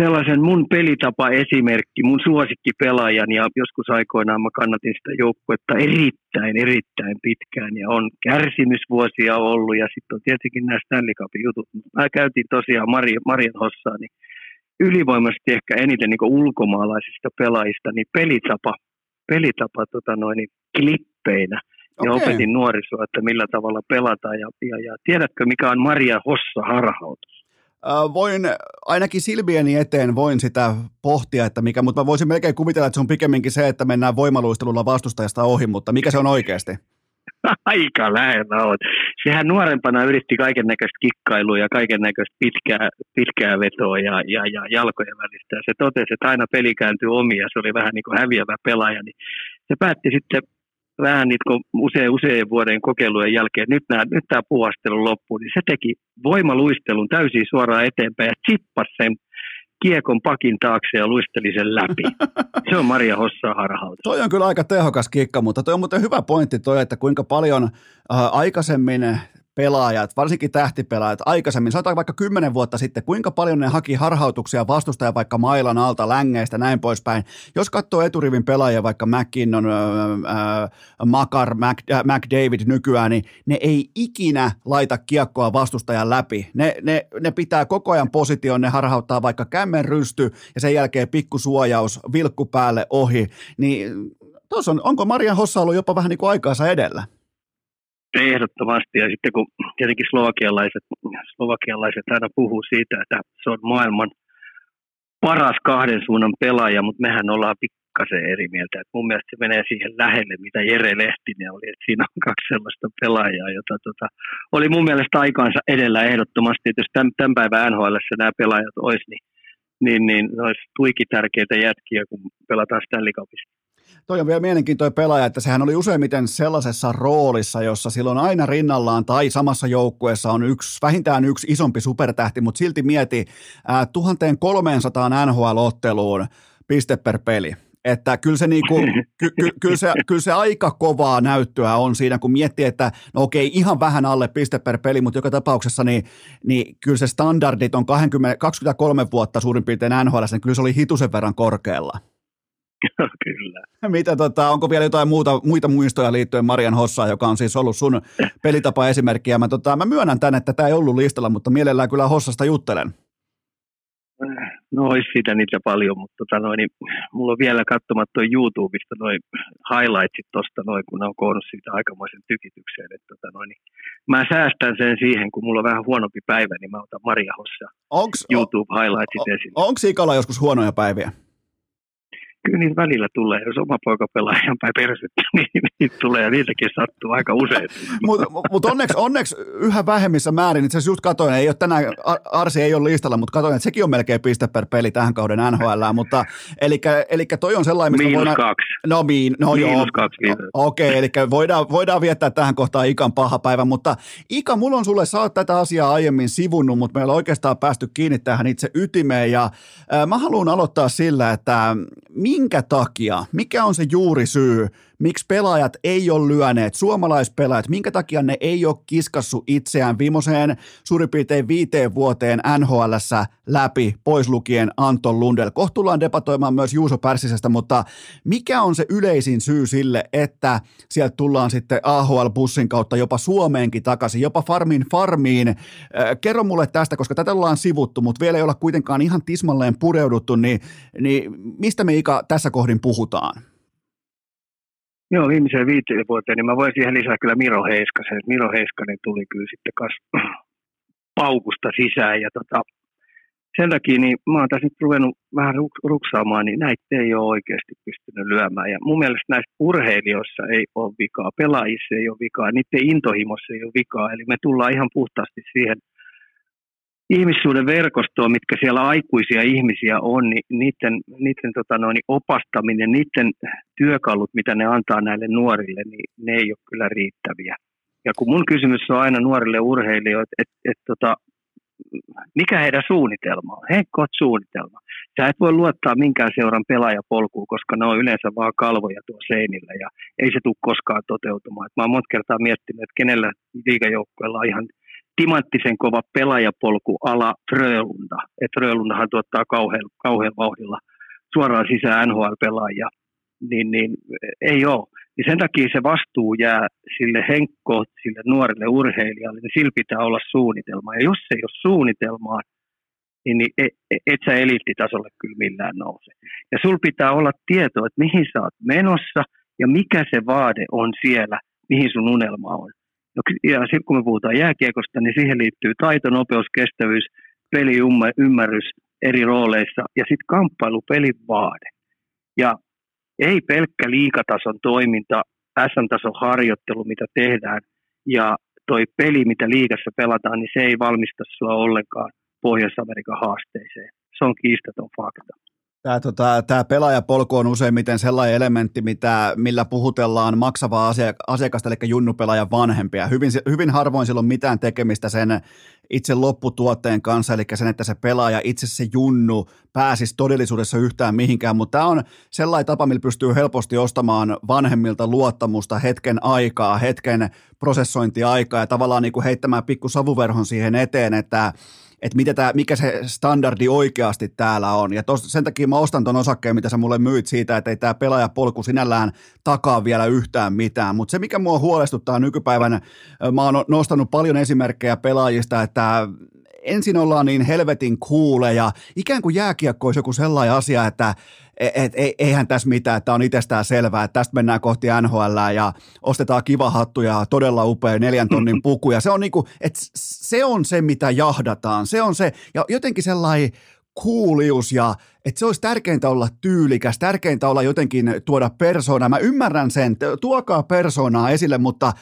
sellaisen mun pelitapa esimerkki, mun suosikkipelaajan ja joskus aikoinaan mä kannatin sitä joukkuetta erittäin, erittäin pitkään ja on kärsimysvuosia ollut ja sitten on tietenkin nämä Stanley Cupin jutut. Mä käytiin tosiaan Mari, Marian Hossaa, niin ylivoimaisesti ehkä eniten niin ulkomaalaisista pelaajista, niin pelitapa, pelitapa tota noin, niin klippeinä. Ja okay. opetin nuorisoa, että millä tavalla pelataan. Ja, ja, ja tiedätkö, mikä on Maria Hossa harhautus? Voin ainakin silmieni eteen voin sitä pohtia, että mikä, mutta mä voisin melkein kuvitella, että se on pikemminkin se, että mennään voimaluistelulla vastustajasta ohi, mutta mikä se on oikeasti? <laughs> Aika lähellä on. Sehän nuorempana yritti kaiken näköistä kikkailua ja kaiken näköistä pitkää, pitkää vetoa ja, ja, ja jalkojen välistä. Ja se totesi, että aina peli kääntyy omia, se oli vähän niin kuin häviävä pelaaja. Niin se päätti sitten vähän niin kuin usein, usein vuoden kokeilujen jälkeen, nyt, nämä, nyt tämä puuhastelu loppuu, niin se teki voimaluistelun täysin suoraan eteenpäin ja chippasi sen kiekon pakin taakse ja luisteli sen läpi. <laughs> Se on Maria Hossa harhautus. Toi on kyllä aika tehokas kikka, mutta toi on muuten hyvä pointti toi, että kuinka paljon äh, aikaisemmin pelaajat, varsinkin tähtipelaajat, aikaisemmin, sanotaan vaikka kymmenen vuotta sitten, kuinka paljon ne haki harhautuksia vastustaja vaikka mailan alta, längeistä, näin poispäin. Jos katsoo eturivin pelaajia, vaikka McKinnon, äh, Makar, Mac, äh, McDavid nykyään, niin ne ei ikinä laita kiekkoa vastustajan läpi. Ne, ne, ne pitää koko ajan position, ne harhauttaa vaikka kämmen rysty ja sen jälkeen pikkusuojaus, vilkku päälle ohi. Niin on, onko Marian Hossa ollut jopa vähän niin kuin aikaansa edellä? Ehdottomasti, ja sitten kun tietenkin slovakialaiset, slovakialaiset aina puhuu siitä, että se on maailman paras kahden suunnan pelaaja, mutta mehän ollaan pikkasen eri mieltä. Et mun mielestä se menee siihen lähelle, mitä Jere Lehtinen oli, että siinä on kaksi sellaista pelaajaa, jota tota, oli mun mielestä aikaansa edellä ehdottomasti, että jos tämän, tämän päivän NHL nämä pelaajat olisi, niin, niin, niin olisi tuiki tärkeitä jätkiä, kun pelataan Stanley Cupista. Toi on vielä mielenkiintoinen pelaaja, että sehän oli useimmiten sellaisessa roolissa, jossa silloin aina rinnallaan tai samassa joukkueessa on yksi, vähintään yksi isompi supertähti, mutta silti mieti äh, 1300 NHL-otteluun piste per peli. Että kyllä se, niinku, ky, ky, kyllä, se, kyllä se aika kovaa näyttöä on siinä, kun miettii, että no okei, ihan vähän alle piste per peli, mutta joka tapauksessa niin, niin kyllä se standardit on 20, 23 vuotta suurin piirtein NHL, niin kyllä se oli hitusen verran korkealla. Kyllä. <laughs> Mitä, tota, onko vielä jotain muuta, muita muistoja liittyen Marian Hossaan, joka on siis ollut sun <clears throat> pelitapa esimerkkiä? Mä, tota, mä myönnän tänne, että tämä ei ollut listalla, mutta mielellään kyllä Hossasta juttelen. No olisi siitä niitä paljon, mutta tota noin, niin, mulla on vielä katsomatta YouTubesta noin highlightsit tuosta noin, kun on koonnut siitä aikamoisen tykitykseen. Että tota noin, niin, mä säästän sen siihen, kun mulla on vähän huonompi päivä, niin mä otan Maria Hossa onks, YouTube highlightsit on, esille. Onko Ikalla joskus huonoja päiviä? Kyllä niitä välillä tulee. Jos oma poika pelaa ihan päin persettä, <laughs> niin niitä tulee ja niitäkin sattuu aika usein. Mutta mut onneksi, onneksi yhä vähemmissä määrin, itse asiassa just katoin, ei ole tänään, Arsi ei ole listalla, mutta katoin, että sekin on melkein piste per peli tähän kauden NHL, mutta eli toi on sellainen, mistä Miinus voidaan... kaksi. No, miin, no Miinus joo. kaksi. Okei, okay, eli voidaan, voidaan viettää tähän kohtaan Ikan paha päivä, mutta Ika, mulla on sulle, sä oot tätä asiaa aiemmin sivunnut, mutta meillä on oikeastaan päästy kiinni tähän itse ytimeen ja äh, mä haluan aloittaa sillä, että minkä takia, mikä on se juuri syy, miksi pelaajat ei ole lyöneet, suomalaispelaajat, minkä takia ne ei ole kiskassu itseään viimeiseen suurin piirtein viiteen vuoteen nhl läpi, pois lukien Anton Lundell. Kohtuullaan debatoimaan myös Juuso Pärsisestä, mutta mikä on se yleisin syy sille, että sieltä tullaan sitten AHL-bussin kautta jopa Suomeenkin takaisin, jopa farmin farmiin. Kerro mulle tästä, koska tätä ollaan sivuttu, mutta vielä ei olla kuitenkaan ihan tismalleen pureuduttu, niin, niin mistä me Ika tässä kohdin puhutaan? Joo, viimeiseen viiteen vuoteen, niin mä voin siihen lisää kyllä Miro Heiskasen. Miro Heiskanen tuli kyllä sitten kas paukusta sisään ja tota, sen takia niin mä oon tässä nyt ruvennut vähän ruksaamaan, niin näitä ei ole oikeasti pystynyt lyömään. Ja mun mielestä näistä urheilijoissa ei ole vikaa, pelaajissa ei ole vikaa, niiden intohimossa ei ole vikaa. Eli me tullaan ihan puhtaasti siihen ihmissuuden verkostoa, mitkä siellä aikuisia ihmisiä on, niin niiden, niiden tota noin, opastaminen, niiden työkalut, mitä ne antaa näille nuorille, niin ne ei ole kyllä riittäviä. Ja kun mun kysymys on aina nuorille urheilijoille, että et, tota, mikä heidän suunnitelma on, heikkoot suunnitelma. Sä et voi luottaa minkään seuran pelaajapolkuun, koska ne on yleensä vaan kalvoja tuo seinillä ja ei se tule koskaan toteutumaan. Et mä oon monta kertaa miettinyt, että kenellä liigajoukkueella on ihan timanttisen kova pelaajapolku ala Frölunda. Et Frölundahan tuottaa kauhean, kauhean vauhdilla suoraan sisään NHL-pelaajia. Niin, niin ei ole. Niin sen takia se vastuu jää sille Henkko, sille nuorelle urheilijalle, niin sillä pitää olla suunnitelma. Ja jos ei ole suunnitelmaa, niin, niin et, e, et sä eliittitasolle kyllä millään nouse. Ja sul pitää olla tietoa, että mihin sä oot menossa ja mikä se vaade on siellä, mihin sun unelma on. No, ja sitten kun me puhutaan jääkiekosta, niin siihen liittyy taito, nopeus, kestävyys, peliymmärrys eri rooleissa ja sitten kamppailu, pelin vaade. Ja ei pelkkä liikatason toiminta, SM-tason harjoittelu, mitä tehdään, ja toi peli, mitä liigassa pelataan, niin se ei valmista sua ollenkaan Pohjois-Amerikan haasteeseen. Se on kiistaton fakta. Tämä, tota, tämä pelaajapolku on useimmiten sellainen elementti, mitä, millä puhutellaan maksavaa asiakasta, eli junnupelaajan vanhempia. Hyvin, hyvin harvoin sillä on mitään tekemistä sen itse lopputuotteen kanssa, eli sen, että se pelaaja itse se junnu pääsisi todellisuudessa yhtään mihinkään, mutta tämä on sellainen tapa, millä pystyy helposti ostamaan vanhemmilta luottamusta hetken aikaa, hetken prosessointiaikaa ja tavallaan niin kuin heittämään pikku savuverhon siihen eteen, että että mitä tää, mikä se standardi oikeasti täällä on. Ja tos, sen takia mä ostan ton osakkeen, mitä sä mulle myyt siitä, että ei tämä pelaajapolku sinällään takaa vielä yhtään mitään. Mutta se, mikä mua huolestuttaa nykypäivänä, mä oon nostanut paljon esimerkkejä pelaajista, että ensin ollaan niin helvetin kuuleja, ikään kuin jääkiekko olisi joku sellainen asia, että et, et, eihän tässä mitään, että on itsestään selvää, että tästä mennään kohti NHL ja ostetaan kiva hattu ja todella upea neljän tonnin <laughs> puku. Ja se on, niinku, et se on se, mitä jahdataan. Se on se, ja jotenkin sellainen kuulius ja että se olisi tärkeintä olla tyylikäs, tärkeintä olla jotenkin tuoda persoonaa. Mä ymmärrän sen, tuokaa persoonaa esille, mutta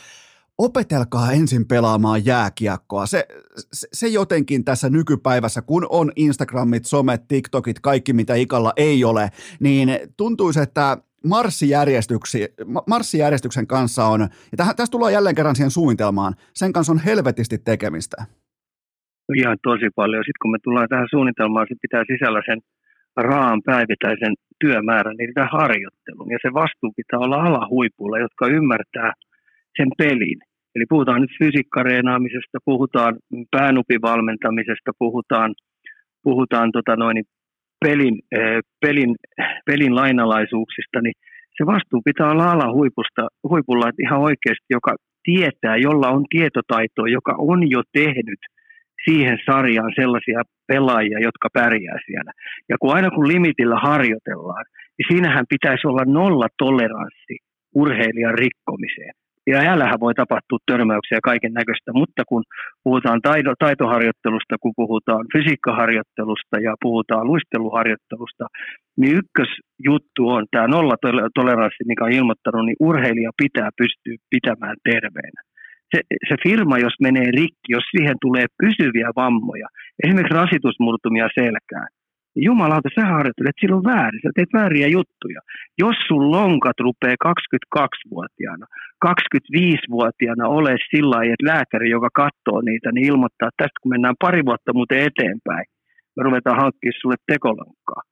opetelkaa ensin pelaamaan jääkiekkoa. Se, se, se jotenkin tässä nykypäivässä, kun on Instagramit, somet, TikTokit, kaikki mitä ikalla ei ole, niin tuntuisi, että marssijärjestyksen kanssa on, ja tähän, tässä tullaan jälleen kerran siihen suunnitelmaan, sen kanssa on helvetisti tekemistä. Ihan tosi paljon. Sitten kun me tullaan tähän suunnitelmaan, se pitää sisällä sen raan päivittäisen työmäärän, niin sitä harjoittelun. Ja se vastuu pitää olla alahuipulla, jotka ymmärtää sen pelin. Eli puhutaan nyt fysiikkareenaamisesta, puhutaan päänupivalmentamisesta, puhutaan, puhutaan tota noin, pelin, eh, pelin, pelin lainalaisuuksista, niin se vastuu pitää olla alahuipusta, huipulla, että ihan oikeasti, joka tietää, jolla on tietotaitoa, joka on jo tehnyt siihen sarjaan sellaisia pelaajia, jotka pärjää siellä. Ja kun aina kun limitillä harjoitellaan, niin siinähän pitäisi olla nolla toleranssi urheilijan rikkomiseen. Ja äällähän voi tapahtua törmäyksiä kaiken näköistä, mutta kun puhutaan taito, taitoharjoittelusta, kun puhutaan fysiikkaharjoittelusta ja puhutaan luisteluharjoittelusta, niin ykkösjuttu on tämä nollatoleranssi, mikä on ilmoittanut, niin urheilija pitää pystyä pitämään terveenä. Se, se firma, jos menee rikki, jos siihen tulee pysyviä vammoja, esimerkiksi rasitusmurtumia selkään, jumalauta, sä harjoittelet, on väärin, sä teet vääriä juttuja. Jos sun lonkat rupeaa 22-vuotiaana, 25-vuotiaana ole sillä lailla, että lääkäri, joka katsoo niitä, niin ilmoittaa, että tästä kun mennään pari vuotta muuten eteenpäin, me ruvetaan hankkimaan sulle tekolonkkaa.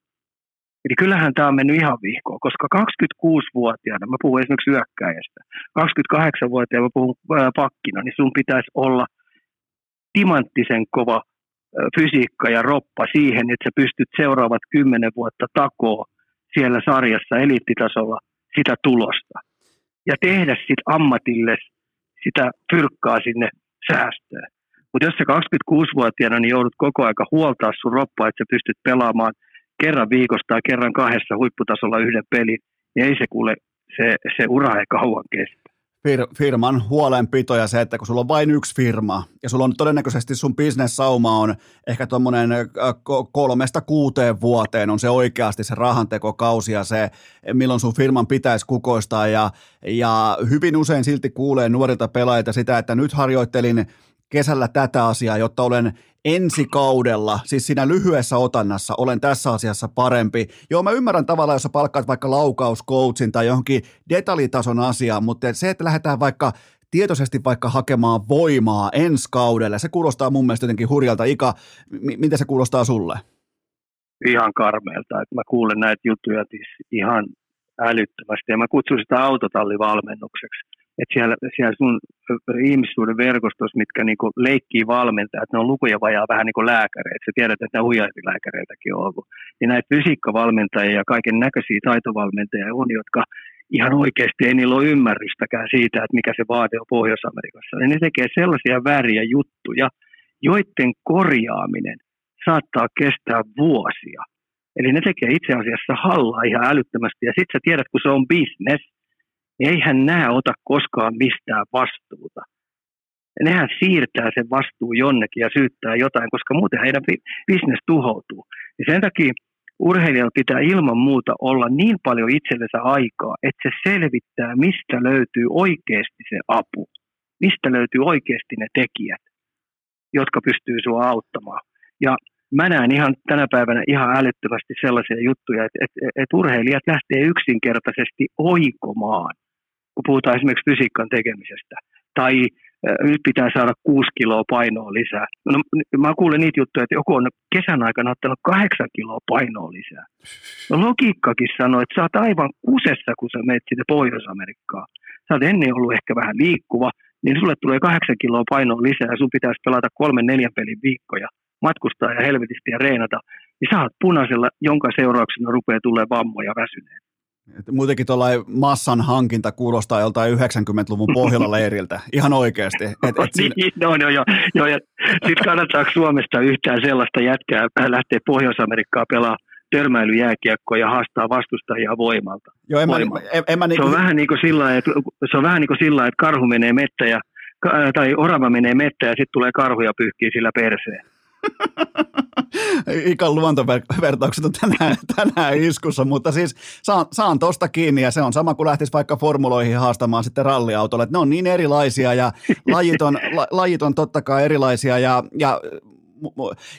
Eli kyllähän tämä on mennyt ihan vihkoon, koska 26-vuotiaana, mä puhun esimerkiksi hyökkäjästä, 28-vuotiaana mä puhun pakkina, niin sun pitäisi olla timanttisen kova fysiikka ja roppa siihen, että sä pystyt seuraavat kymmenen vuotta takoa siellä sarjassa eliittitasolla sitä tulosta. Ja tehdä sitten ammatille sitä fyrkkaa sinne säästöön. Mutta jos sä 26-vuotiaana niin joudut koko aika huoltaa sun roppaa, että sä pystyt pelaamaan kerran viikosta tai kerran kahdessa huipputasolla yhden pelin, niin ei se kuule, se, se ura ei kauan kestä fir- firman huolenpito ja se, että kun sulla on vain yksi firma ja sulla on todennäköisesti sun bisnessauma on ehkä tuommoinen äh, kolmesta kuuteen vuoteen on se oikeasti se rahantekokausi ja se, milloin sun firman pitäisi kukoistaa. Ja, ja hyvin usein silti kuulee nuorilta pelaajilta sitä, että nyt harjoittelin kesällä tätä asiaa, jotta olen ensi kaudella, siis siinä lyhyessä otannassa, olen tässä asiassa parempi. Joo, mä ymmärrän tavallaan, jos sä palkkaat vaikka laukauskoutsin tai johonkin detaljitason asiaan, mutta se, että lähdetään vaikka tietoisesti vaikka hakemaan voimaa ensi kaudelle, se kuulostaa mun mielestä jotenkin hurjalta. Ika, m- miten se kuulostaa sulle? Ihan karmeelta, että mä kuulen näitä juttuja ihan älyttömästi ja mä kutsun sitä autotallivalmennukseksi että siellä, siellä sun ihmissuuden verkostossa, mitkä niinku leikkii valmentaa, että ne on lukuja vajaa vähän niin kuin lääkäreitä. Sä tiedät, että huijaisilääkäreitäkin on ollut. Ja näitä fysiikkavalmentajia ja kaiken näköisiä taitovalmentajia on, jotka ihan oikeasti ei niillä ole ymmärrystäkään siitä, että mikä se vaade on Pohjois-Amerikassa. Ja ne tekee sellaisia vääriä juttuja, joiden korjaaminen saattaa kestää vuosia. Eli ne tekee itse asiassa hallaa ihan älyttömästi. Ja sitten sä tiedät, kun se on business, niin eihän nämä ota koskaan mistään vastuuta. Nehän siirtää sen vastuun jonnekin ja syyttää jotain, koska muuten heidän business tuhoutuu. Ja sen takia urheilijalla pitää ilman muuta olla niin paljon itsellensä aikaa, että se selvittää, mistä löytyy oikeasti se apu. Mistä löytyy oikeasti ne tekijät, jotka pystyy sinua auttamaan. Ja mä näen ihan tänä päivänä ihan älyttömästi sellaisia juttuja, että, että, että urheilijat lähtee yksinkertaisesti oikomaan, kun puhutaan esimerkiksi fysiikan tekemisestä. Tai nyt pitää saada kuusi kiloa painoa lisää. No, mä kuulen niitä juttuja, että joku on kesän aikana ottanut kahdeksan kiloa painoa lisää. No logiikkakin sanoo, että sä oot aivan kusessa, kun sä menet sinne Pohjois-Amerikkaan. Sä oot ennen ollut ehkä vähän liikkuva, niin sulle tulee kahdeksan kiloa painoa lisää ja sun pitäisi pelata kolmen neljän pelin viikkoja matkustaa ja helvetisti ja reenata, niin sä oot punaisella, jonka seurauksena rupeaa tulee vammoja väsyneen. Et muutenkin tuollainen massan hankinta kuulostaa joltain 90-luvun Pohjola-leiriltä, ihan oikeasti. Et, et siinä... <laughs> niin, no, no, joo, joo, ja sitten kannattaako Suomesta yhtään sellaista jätkää lähteä Pohjois-Amerikkaan pelaamaan törmäilyjääkiekkoa ja haastaa vastustajia voimalta. Joo, en mä, en, en mä niin... se, on vähän niin kuin sillä, että, se on vähän niin kuin sillä, että karhu menee mettä ja, tai orava menee mettä ja sitten tulee karhu ja pyyhkii sillä perseen. <laughs> Ikan luontovertaukset on tänään, tänään iskussa, mutta siis saan, saan tosta kiinni ja se on sama kuin lähtisi vaikka formuloihin haastamaan sitten ralliautolle. Ne on niin erilaisia ja lajit on, la, lajit on totta kai erilaisia ja, ja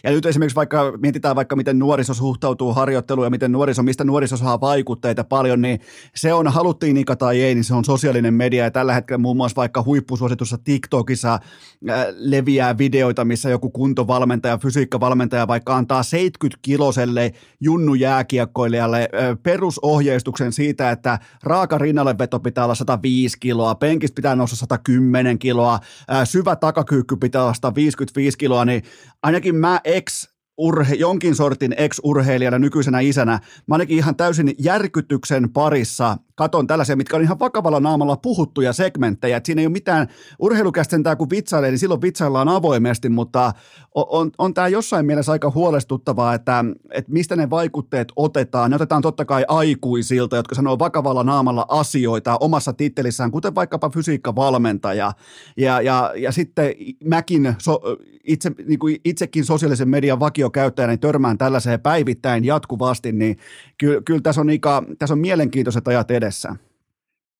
ja nyt esimerkiksi vaikka mietitään vaikka, miten nuoriso suhtautuu harjoitteluun ja miten nuoriso, mistä nuoriso saa vaikutteita paljon, niin se on, haluttiin Ika tai ei, niin se on sosiaalinen media. Ja tällä hetkellä muun muassa vaikka huippusuositussa TikTokissa äh, leviää videoita, missä joku kuntovalmentaja, fysiikkavalmentaja vaikka antaa 70-kiloselle junnu jääkiekkoilijalle äh, perusohjeistuksen siitä, että raaka rinnalleveto pitää olla 105 kiloa, penkistä pitää nousta 110 kiloa, äh, syvä takakyykky pitää olla 155 kiloa, niin ainakin mä ex urhe, jonkin sortin ex-urheilijana nykyisenä isänä, mä ainakin ihan täysin järkytyksen parissa katon tällaisia, mitkä on ihan vakavalla naamalla puhuttuja segmenttejä, että siinä ei ole mitään urheilukästentää kun vitsailee, niin silloin vitsaillaan avoimesti, mutta on, on, on tämä jossain mielessä aika huolestuttavaa, että, että mistä ne vaikutteet otetaan. Ne otetaan totta kai aikuisilta, jotka sanoo vakavalla naamalla asioita omassa tittelissään, kuten vaikkapa fysiikkavalmentaja. Ja, ja, ja sitten mäkin so, itse, niin kuin itsekin sosiaalisen median vakiokäyttäjänä niin törmään tällaiseen päivittäin jatkuvasti, niin kyllä, kyllä tässä, on, Ika, tässä on mielenkiintoiset ajat edessä edessä?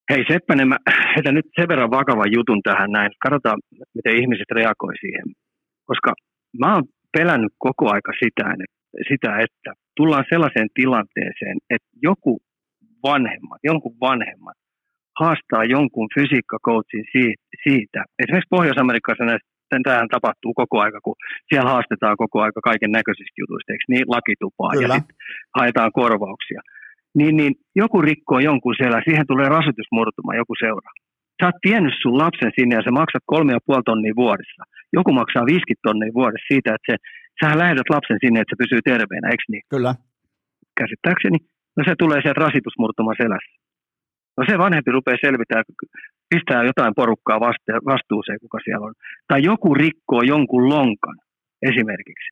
Hei Seppänen, mä heitän nyt sen verran vakavan jutun tähän näin. Katsotaan, miten ihmiset reagoi siihen. Koska mä oon pelännyt koko aika sitä, sitä, että tullaan sellaiseen tilanteeseen, että joku vanhemmat, jonkun vanhemmat haastaa jonkun fysiikkakoutsin siitä. Esimerkiksi Pohjois-Amerikassa tämähän tapahtuu koko aika, kun siellä haastetaan koko aika kaiken näköisistä jutuista, eikö niin, lakitupaa Kyllä. ja haetaan korvauksia niin, niin joku rikkoo jonkun siellä, siihen tulee rasitusmurtuma, joku seura. Sä oot tiennyt sun lapsen sinne ja sä maksat kolme ja puoli tonnia vuodessa. Joku maksaa 50 tonnia vuodessa siitä, että se, sähän lähetät lapsen sinne, että se pysyy terveenä, eikö niin? Kyllä. Käsittääkseni. No se tulee sen rasitusmurtuma selässä. No se vanhempi rupeaa selvitään, pistää jotain porukkaa vastuuseen, kuka siellä on. Tai joku rikkoo jonkun lonkan esimerkiksi.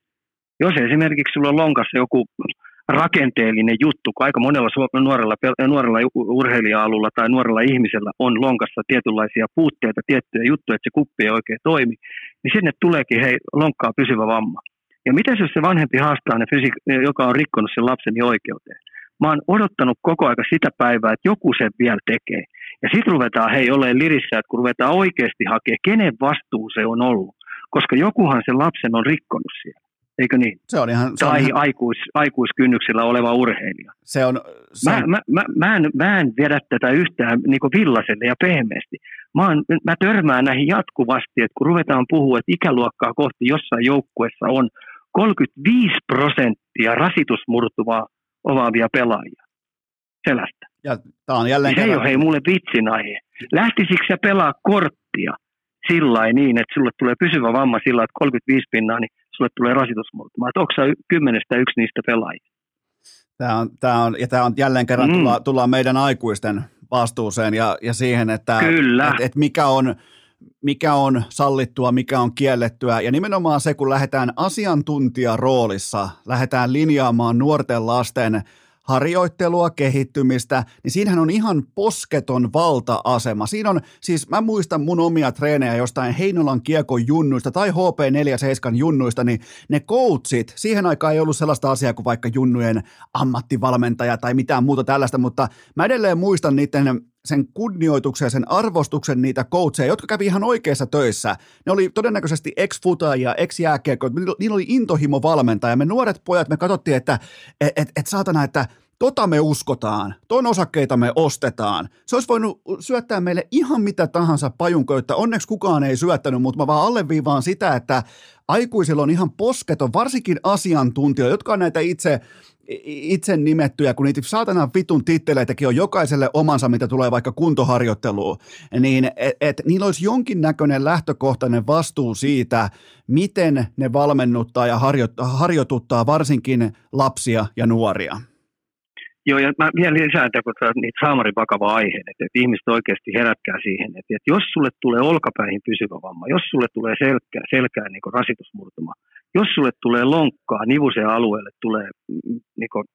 Jos esimerkiksi sulla on lonkassa joku rakenteellinen juttu, kun aika monella nuorella, nuorella urheilija-alulla tai nuorella ihmisellä on lonkassa tietynlaisia puutteita, tiettyjä juttuja, että se kuppi ei oikein toimi, niin sinne tuleekin hei, lonkkaa pysyvä vamma. Ja miten jos se vanhempi haastaa ne fysiik- joka on rikkonut sen lapseni oikeuteen? Mä oon odottanut koko aika sitä päivää, että joku sen vielä tekee. Ja sitten ruvetaan hei olemaan lirissä, että kun ruvetaan oikeasti hakemaan, kenen vastuu se on ollut. Koska jokuhan sen lapsen on rikkonut siellä eikö niin? Se on ihan... Se tai on ihan... Aikuis, aikuiskynnyksillä oleva urheilija. Se on, se mä, mä, mä, mä, en, mä en vedä tätä yhtään niin villaselle ja pehmeästi. Mä, on, mä törmään näihin jatkuvasti, että kun ruvetaan puhua, että ikäluokkaa kohti jossain joukkuessa on 35 prosenttia rasitusmurtuvaa omaavia pelaajia selästä. Ja tämä on jälleen Se ei kerran... ole hei mulle vitsin aihe. Lähtisikö sä pelaa korttia sillä niin, että sulle tulee pysyvä vamma sillä että 35 pinnaa, niin sulle tulee rasitusmurtuma. Että onko kymmenestä yksi niistä pelaajista? Tämä on, tämä on, ja tämä on jälleen kerran Mm. tulla, tullaan meidän aikuisten vastuuseen ja, ja siihen, että Kyllä. et, et mikä, on, mikä on sallittua, mikä on kiellettyä. Ja nimenomaan se, kun lähdetään asiantuntijaroolissa, lähdetään linjaamaan nuorten lasten harjoittelua, kehittymistä, niin siinähän on ihan posketon valta-asema. Siinä on, siis mä muistan mun omia treenejä jostain Heinolan kiekon junnuista tai HP47 junnuista, niin ne coachit, siihen aikaan ei ollut sellaista asiaa kuin vaikka junnujen ammattivalmentaja tai mitään muuta tällaista, mutta mä edelleen muistan niiden sen kunnioituksen ja sen arvostuksen niitä coacheja, jotka kävi ihan oikeissa töissä. Ne oli todennäköisesti ex-futajia, ex-jääkiekkoja, niillä oli intohimo valmentaja. Me nuoret pojat, me katsottiin, että et, et, et saatana, että tota me uskotaan, ton osakkeita me ostetaan. Se olisi voinut syöttää meille ihan mitä tahansa pajunkoita. Onneksi kukaan ei syöttänyt, mutta mä vaan alleviivaan sitä, että aikuisilla on ihan posketon, varsinkin asiantuntijoita, jotka on näitä itse itse nimettyjä, kun niitä saatana vitun titteleitäkin on jokaiselle omansa, mitä tulee vaikka kuntoharjoitteluun, niin et, et niillä olisi jonkinnäköinen lähtökohtainen vastuu siitä, miten ne valmennuttaa ja harjo, harjoituttaa varsinkin lapsia ja nuoria. Joo, ja mä vielä lisään, että kun niitä saamarin vakava aihe, että, että ihmiset oikeasti herätkää siihen, että, että jos sulle tulee olkapäihin pysyvä vamma, jos sulle tulee selkää, selkään niin rasitusmurtuma, jos sulle tulee lonkkaa, nivuseen alueelle tulee mm, niin kuin,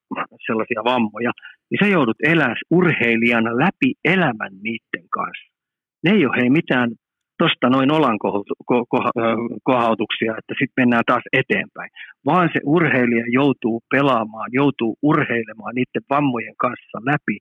sellaisia vammoja, niin sä joudut elää urheilijana läpi elämän niiden kanssa. Ne ei ole hei mitään tuosta noin olan kohautuksia, että sitten mennään taas eteenpäin. Vaan se urheilija joutuu pelaamaan, joutuu urheilemaan niiden vammojen kanssa läpi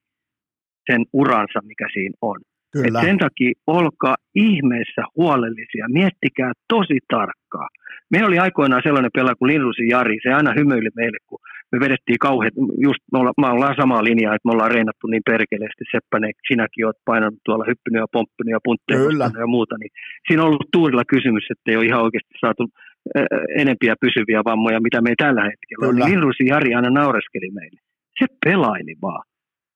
sen uransa, mikä siinä on. Et sen takia olkaa ihmeessä huolellisia, miettikää tosi tarkkaa. Meillä oli aikoinaan sellainen pelaaja kuin Lindrusin Jari, se aina hymyili meille, kun me vedettiin kauhean, just me ollaan, me ollaan samaa linjaa, että me ollaan reenattu niin perkeleesti, Seppänen, sinäkin olet painanut tuolla hyppynyt ja pomppinut ja puntteja ja muuta, niin siinä on ollut tuurilla kysymys, että ei ole ihan oikeasti saatu äh, enempiä pysyviä vammoja, mitä me ei tällä hetkellä on. Lindrusin Jari aina naureskeli meille. Se pelaili vaan.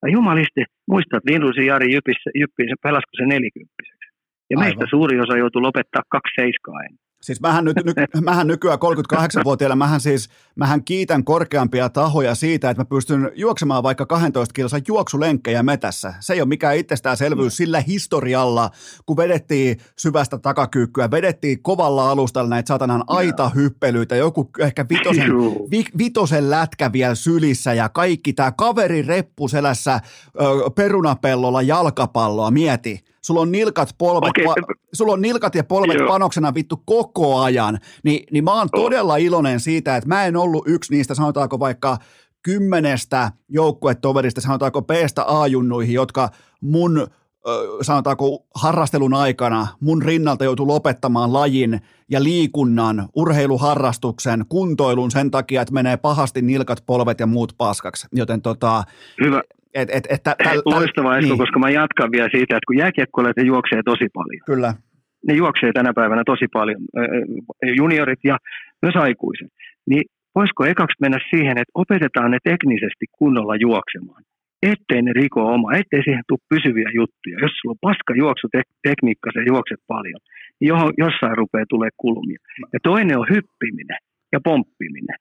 Ja jumaliste, muistat, Lindrusin Jari Jypissä, Jyppiin, se pelasko se nelikymppiseksi. Ja Aivan. meistä suuri osa joutui lopettaa kaksi seiskaa ennen. Siis mähän, nyt, ny, <laughs> mähän nykyään 38-vuotiaana, mähän siis, mähän kiitän korkeampia tahoja siitä, että mä pystyn juoksemaan vaikka 12 kilsa juoksulenkkejä metässä. Se ei ole mikään itsestäänselvyys sillä historialla, kun vedettiin syvästä takakyykkyä, vedettiin kovalla alustalla näitä satanan aitahyppelyitä, joku ehkä vitosen, vi, vitosen lätkä vielä sylissä ja kaikki tämä kaveri reppuselässä ö, perunapellolla jalkapalloa, mieti sulla on nilkat, polvet, okay. pa, sulla on nilkat ja polvet Joo. panoksena vittu koko ajan, Ni, niin mä oon oh. todella iloinen siitä, että mä en ollut yksi niistä, sanotaanko vaikka kymmenestä joukkuetoverista, sanotaanko B-stä A-junnuihin, jotka mun sanotaanko harrastelun aikana mun rinnalta joutui lopettamaan lajin ja liikunnan, urheiluharrastuksen, kuntoilun sen takia, että menee pahasti nilkat, polvet ja muut paskaksi. Joten tota, Hyvä. Et, et, et, täl, täl, Loistava Esko, niin. koska mä jatkan vielä siitä, että kun jääkiekkoilijat juoksee tosi paljon. Kyllä. Ne juoksee tänä päivänä tosi paljon, juniorit ja myös aikuiset. Niin voisiko ekaksi mennä siihen, että opetetaan ne teknisesti kunnolla juoksemaan, ettei ne riko oma, ettei siihen tule pysyviä juttuja. Jos sulla on paska juoksutekniikka, sä juokset paljon, niin johon, jossain rupeaa tulee kulmia. Ja toinen on hyppiminen ja pomppiminen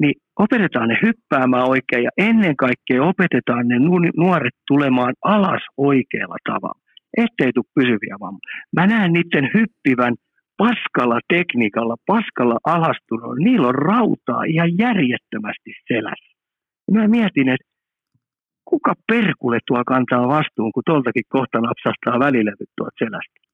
niin opetetaan ne hyppäämään oikein ja ennen kaikkea opetetaan ne nuoret tulemaan alas oikealla tavalla, ettei tule pysyviä vammoja. Mä näen niiden hyppivän paskalla tekniikalla, paskalla alastunut. Niillä on rautaa ihan järjettömästi selässä. Mä mietin, että kuka perkulle tuo kantaa vastuun, kun tuoltakin kohta napsastaa välilevyt tuolta selästä.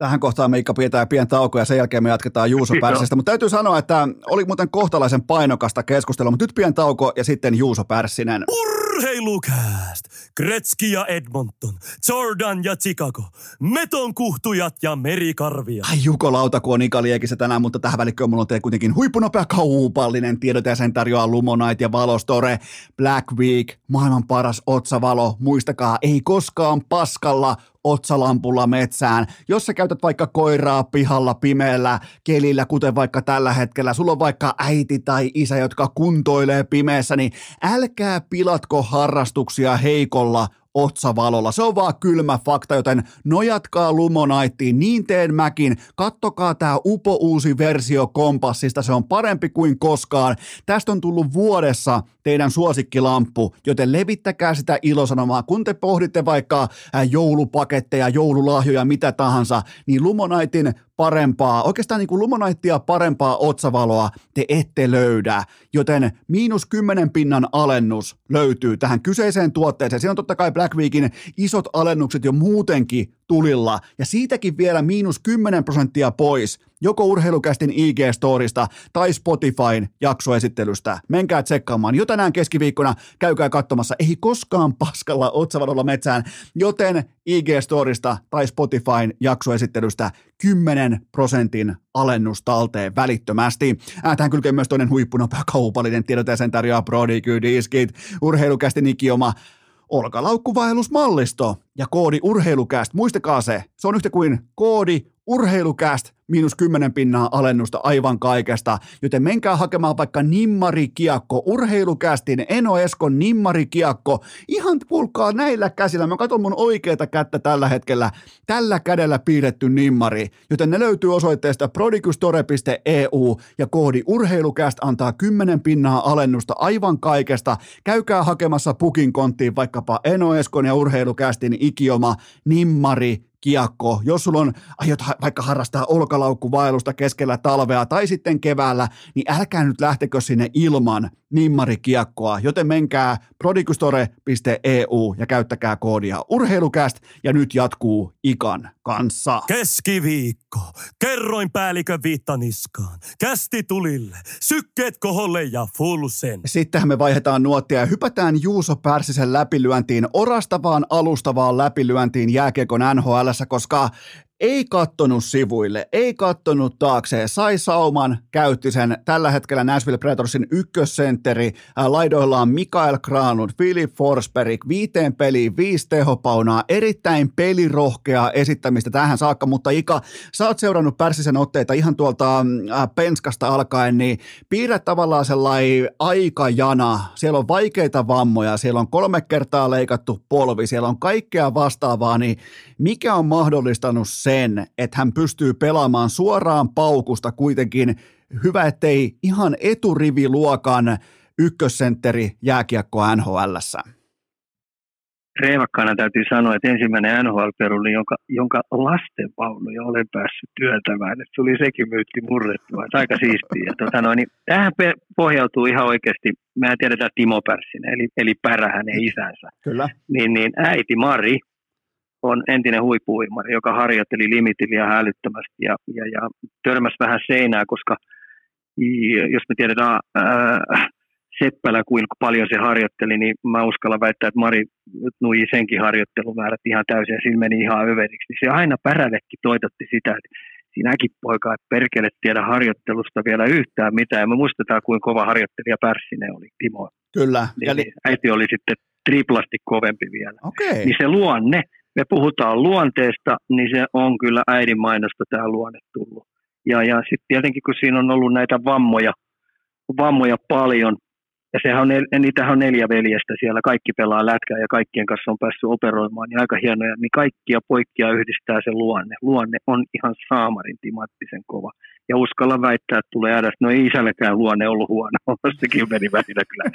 Tähän kohtaan Miikka pidetään pien tauko ja sen jälkeen me jatketaan Juuso Pärssistä. Mutta täytyy sanoa, että oli muuten kohtalaisen painokasta keskustelua, mutta nyt pien tauko ja sitten Juuso Pärssinen. Urheilukääst! Kretski ja Edmonton, Jordan ja Chicago, metonkuhtujat ja merikarvia. Ai Juko Lauta, kun on Ika Liekissä tänään, mutta tähän välikköön mulla on teille kuitenkin huippunopea kaupallinen tiedot ja sen tarjoaa Lumonite ja Valostore. Black Week, maailman paras otsavalo. Muistakaa, ei koskaan paskalla otsalampulla metsään. Jos sä käytät vaikka koiraa pihalla pimeällä kelillä, kuten vaikka tällä hetkellä, sulla on vaikka äiti tai isä, jotka kuntoilee pimeässä, niin älkää pilatko harrastuksia heikolla otsavalolla. Se on vaan kylmä fakta, joten nojatkaa Lumonaittiin, niin teen mäkin. Kattokaa tää upo uusi versio kompassista, se on parempi kuin koskaan. Tästä on tullut vuodessa teidän suosikkilamppu, joten levittäkää sitä ilosanomaa. Kun te pohditte vaikka joulupaketteja, joululahjoja, mitä tahansa, niin Lumonaitin parempaa, oikeastaan niin kuin lumonaittia parempaa otsavaloa te ette löydä, joten miinus kymmenen pinnan alennus löytyy tähän kyseiseen tuotteeseen. Siinä on totta kai Black Weekin isot alennukset jo muutenkin tulilla. Ja siitäkin vielä miinus 10 prosenttia pois joko urheilukästin IG-storista tai Spotifyn jaksoesittelystä. Menkää tsekkaamaan. Jo tänään keskiviikkona käykää katsomassa. Ei koskaan paskalla otsavadolla metsään, joten IG-storista tai Spotifyn jaksoesittelystä 10 prosentin alennus talteen välittömästi. Ää, tähän kylkee myös toinen huippunopea kaupallinen tiedote ja sen tarjoaa Brody Diskit, urheilukästin ikioma olkalaukkuvaellusmallisto ja koodi urheilukäst. Muistakaa se, se on yhtä kuin koodi urheilukäst miinus 10 pinnaa alennusta aivan kaikesta, joten menkää hakemaan vaikka nimmarikiekko, urheilukästin Eno Eskon nimmarikiekko, ihan kuulkaa näillä käsillä, mä katson mun oikeata kättä tällä hetkellä, tällä kädellä piirretty nimmari, joten ne löytyy osoitteesta prodigustore.eu ja koodi urheilukäst antaa 10 pinnaa alennusta aivan kaikesta, käykää hakemassa pukin konttiin vaikkapa Eno Eskon ja urheilukästin ikioma nimmari kiekko, jos sulla on, aiot vaikka harrastaa olkalaukkuvaellusta keskellä talvea tai sitten keväällä, niin älkää nyt lähtekö sinne ilman nimmarikiekkoa, joten menkää prodigustore.eu ja käyttäkää koodia urheilukäst ja nyt jatkuu Ikan kanssa. Keskiviikko. Kerroin päällikön viittaniskaan. Kästi tulille. Sykkeet koholle ja fulsen. Sittenhän me vaihdetaan nuottia ja hypätään Juuso Pärsisen läpilyöntiin, orastavaan alustavaan läpilyöntiin jääkiekon NHL, koska ei kattonut sivuille, ei kattonut taakse, sai sauman, käytti sen tällä hetkellä Nashville Predatorsin ykkössentteri, laidoillaan Mikael Granlund, Philip Forsberg, viiteen peliin, viisi tehopaunaa, erittäin pelirohkeaa esittämistä tähän saakka, mutta Ika, sä oot seurannut Pärssisen otteita ihan tuolta penskasta alkaen, niin piirrä tavallaan sellainen aikajana, siellä on vaikeita vammoja, siellä on kolme kertaa leikattu polvi, siellä on kaikkea vastaavaa, niin mikä on mahdollistanut sen, että hän pystyy pelaamaan suoraan paukusta kuitenkin hyvä, ettei ihan eturiviluokan ykkössentteri jääkiekko NHLssä? Reivakkaana täytyy sanoa, että ensimmäinen NHL-peruli, jonka, jonka lastenvaunuja olen päässyt työntämään, että oli sekin myytti murrettua. Se aika siistiä. Tota noin, niin tähän pohjautuu ihan oikeasti, mehän tiedetään Timo Pärssinen, eli, eli Pärä hänen isänsä. Kyllä. Niin, niin äiti Mari on entinen huippuuimari, joka harjoitteli limitiliä hälyttömästi ja, ja, ja törmäsi vähän seinää, koska jos me tiedetään ää, Seppälä, kuinka paljon se harjoitteli, niin mä uskallan väittää, että Mari nui senkin harjoittelumäärät ihan täysin ja siinä meni ihan överiksi. Niin se aina pärällekin toitotti sitä, että sinäkin poika, että perkele tiedä harjoittelusta vielä yhtään mitään. Ja me muistetaan, kuinka kova harjoittelija Pärssinen oli, Timo. Kyllä. Eli... Äiti oli sitten triplasti kovempi vielä. Okay. Niin se luonne, me puhutaan luonteesta, niin se on kyllä äidin mainosta tämä luonne tullut. Ja, ja sitten tietenkin, kun siinä on ollut näitä vammoja, vammoja paljon, ja sehän on, niitähän on neljä veljestä siellä, kaikki pelaa lätkää ja kaikkien kanssa on päässyt operoimaan, niin aika hienoja, niin kaikkia poikkia yhdistää se luonne. Luonne on ihan saamarin timattisen kova. Ja uskalla väittää, että tulee edes, no ei isällekään luonne ollut huono, <laughs> sekin meni välillä kyllä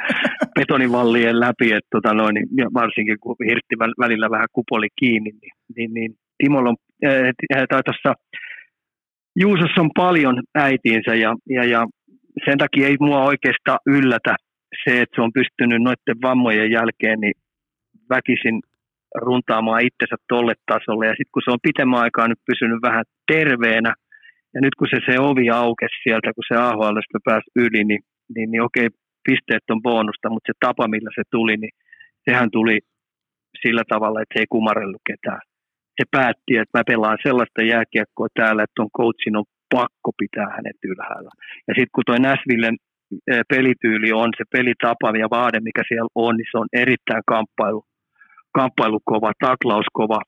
betonivallien läpi, että tota noin, niin varsinkin kun hirtti välillä vähän kupoli kiinni, niin, niin, niin Timolla on, äh, tai tuossa Juusossa on paljon äitiinsä ja, ja, ja sen takia ei mua oikeastaan yllätä se, että se on pystynyt noiden vammojen jälkeen niin väkisin runtaamaan itsensä tolle tasolle. Ja sitten kun se on pitemmän aikaa nyt pysynyt vähän terveenä, ja nyt kun se, se ovi aukesi sieltä, kun se AHL pääsi yli, niin, niin, niin okei, pisteet on bonusta, mutta se tapa, millä se tuli, niin sehän tuli sillä tavalla, että se ei kumarellut ketään. Se päätti, että mä pelaan sellaista jääkiekkoa täällä, että on coachin on pakko pitää hänet ylhäällä. Ja sitten kun toi Näsvillen pelityyli on, se pelitapa ja vaade, mikä siellä on, niin se on erittäin kamppailu, kamppailukova, taklauskova,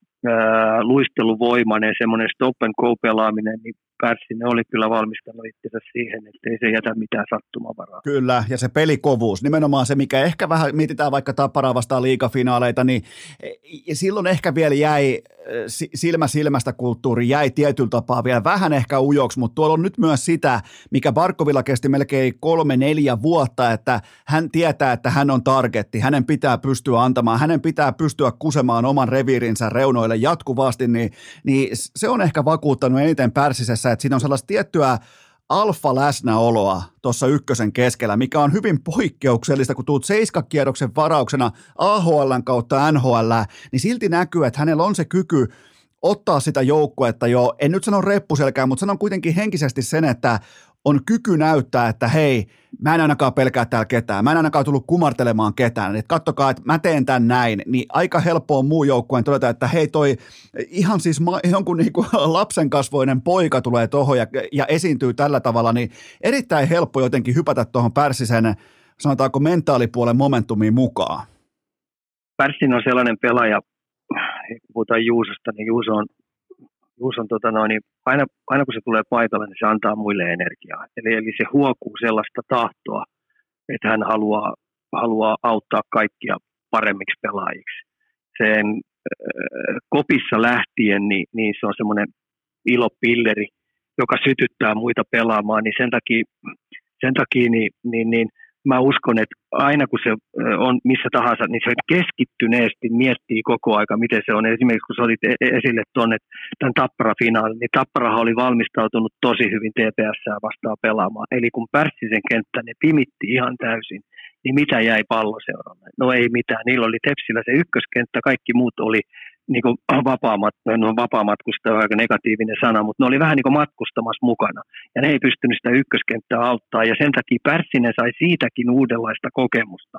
luisteluvoimainen, semmoinen stop and go pelaaminen, niin Pärssinen oli kyllä valmistanut itsensä siihen, että ei se jätä mitään sattumavaraa. Kyllä, ja se pelikovuus, nimenomaan se, mikä ehkä vähän mietitään vaikka Tapparaa vastaan liigafinaaleita, niin silloin ehkä vielä jäi silmä silmästä kulttuuri jäi tietyllä tapaa vielä vähän ehkä ujoksi, mutta tuolla on nyt myös sitä, mikä Barkovilla kesti melkein kolme, neljä vuotta, että hän tietää, että hän on targetti, hänen pitää pystyä antamaan, hänen pitää pystyä kusemaan oman reviirinsä reunoille jatkuvasti, niin, niin se on ehkä vakuuttanut eniten Pärsisessä, että siinä on sellaista tiettyä alfa-läsnäoloa tuossa ykkösen keskellä, mikä on hyvin poikkeuksellista, kun tuut seiskakierroksen varauksena AHLn kautta NHL, niin silti näkyy, että hänellä on se kyky ottaa sitä joukkuetta jo, en nyt sano reppuselkää, mutta sanon kuitenkin henkisesti sen, että on kyky näyttää, että hei, mä en ainakaan pelkää täällä ketään, mä en ainakaan tullut kumartelemaan ketään, että kattokaa, että mä teen tämän näin, niin aika helppo on muu joukkueen todeta, että hei toi ihan siis ma- jonkun niinku <laughs> lapsen kasvoinen poika tulee tuohon ja, ja esiintyy tällä tavalla, niin erittäin helppo jotenkin hypätä tuohon Pärssisen, sanotaanko mentaalipuolen momentumiin mukaan. Pärssin on sellainen pelaaja, kun puhutaan Juusosta, niin Juuso on Juus on tota noin, niin aina, aina kun se tulee paikalle, niin se antaa muille energiaa. Eli, eli se huokuu sellaista tahtoa, että hän haluaa, haluaa auttaa kaikkia paremmiksi pelaajiksi. Sen äh, kopissa lähtien, niin, niin se on semmoinen ilopilleri, joka sytyttää muita pelaamaan, niin sen takia, sen takia niin, niin, niin mä uskon, että aina kun se on missä tahansa, niin se keskittyneesti miettii koko aika, miten se on. Esimerkiksi kun sä olit e-, esille tuonne tämän Tappara-finaalin, niin Tapparahan oli valmistautunut tosi hyvin TPS vastaan pelaamaan. Eli kun Pärssisen kenttä ne pimitti ihan täysin, niin mitä jäi palloseuralle? No ei mitään. Niillä oli Tepsillä se ykköskenttä, kaikki muut oli niin kuin vapaamat, no vapaamatkusta on aika negatiivinen sana, mutta ne oli vähän niin kuin matkustamassa mukana. Ja ne ei pystynyt sitä ykköskenttää auttaa. Ja sen takia Pärssinen sai siitäkin uudenlaista kokemusta,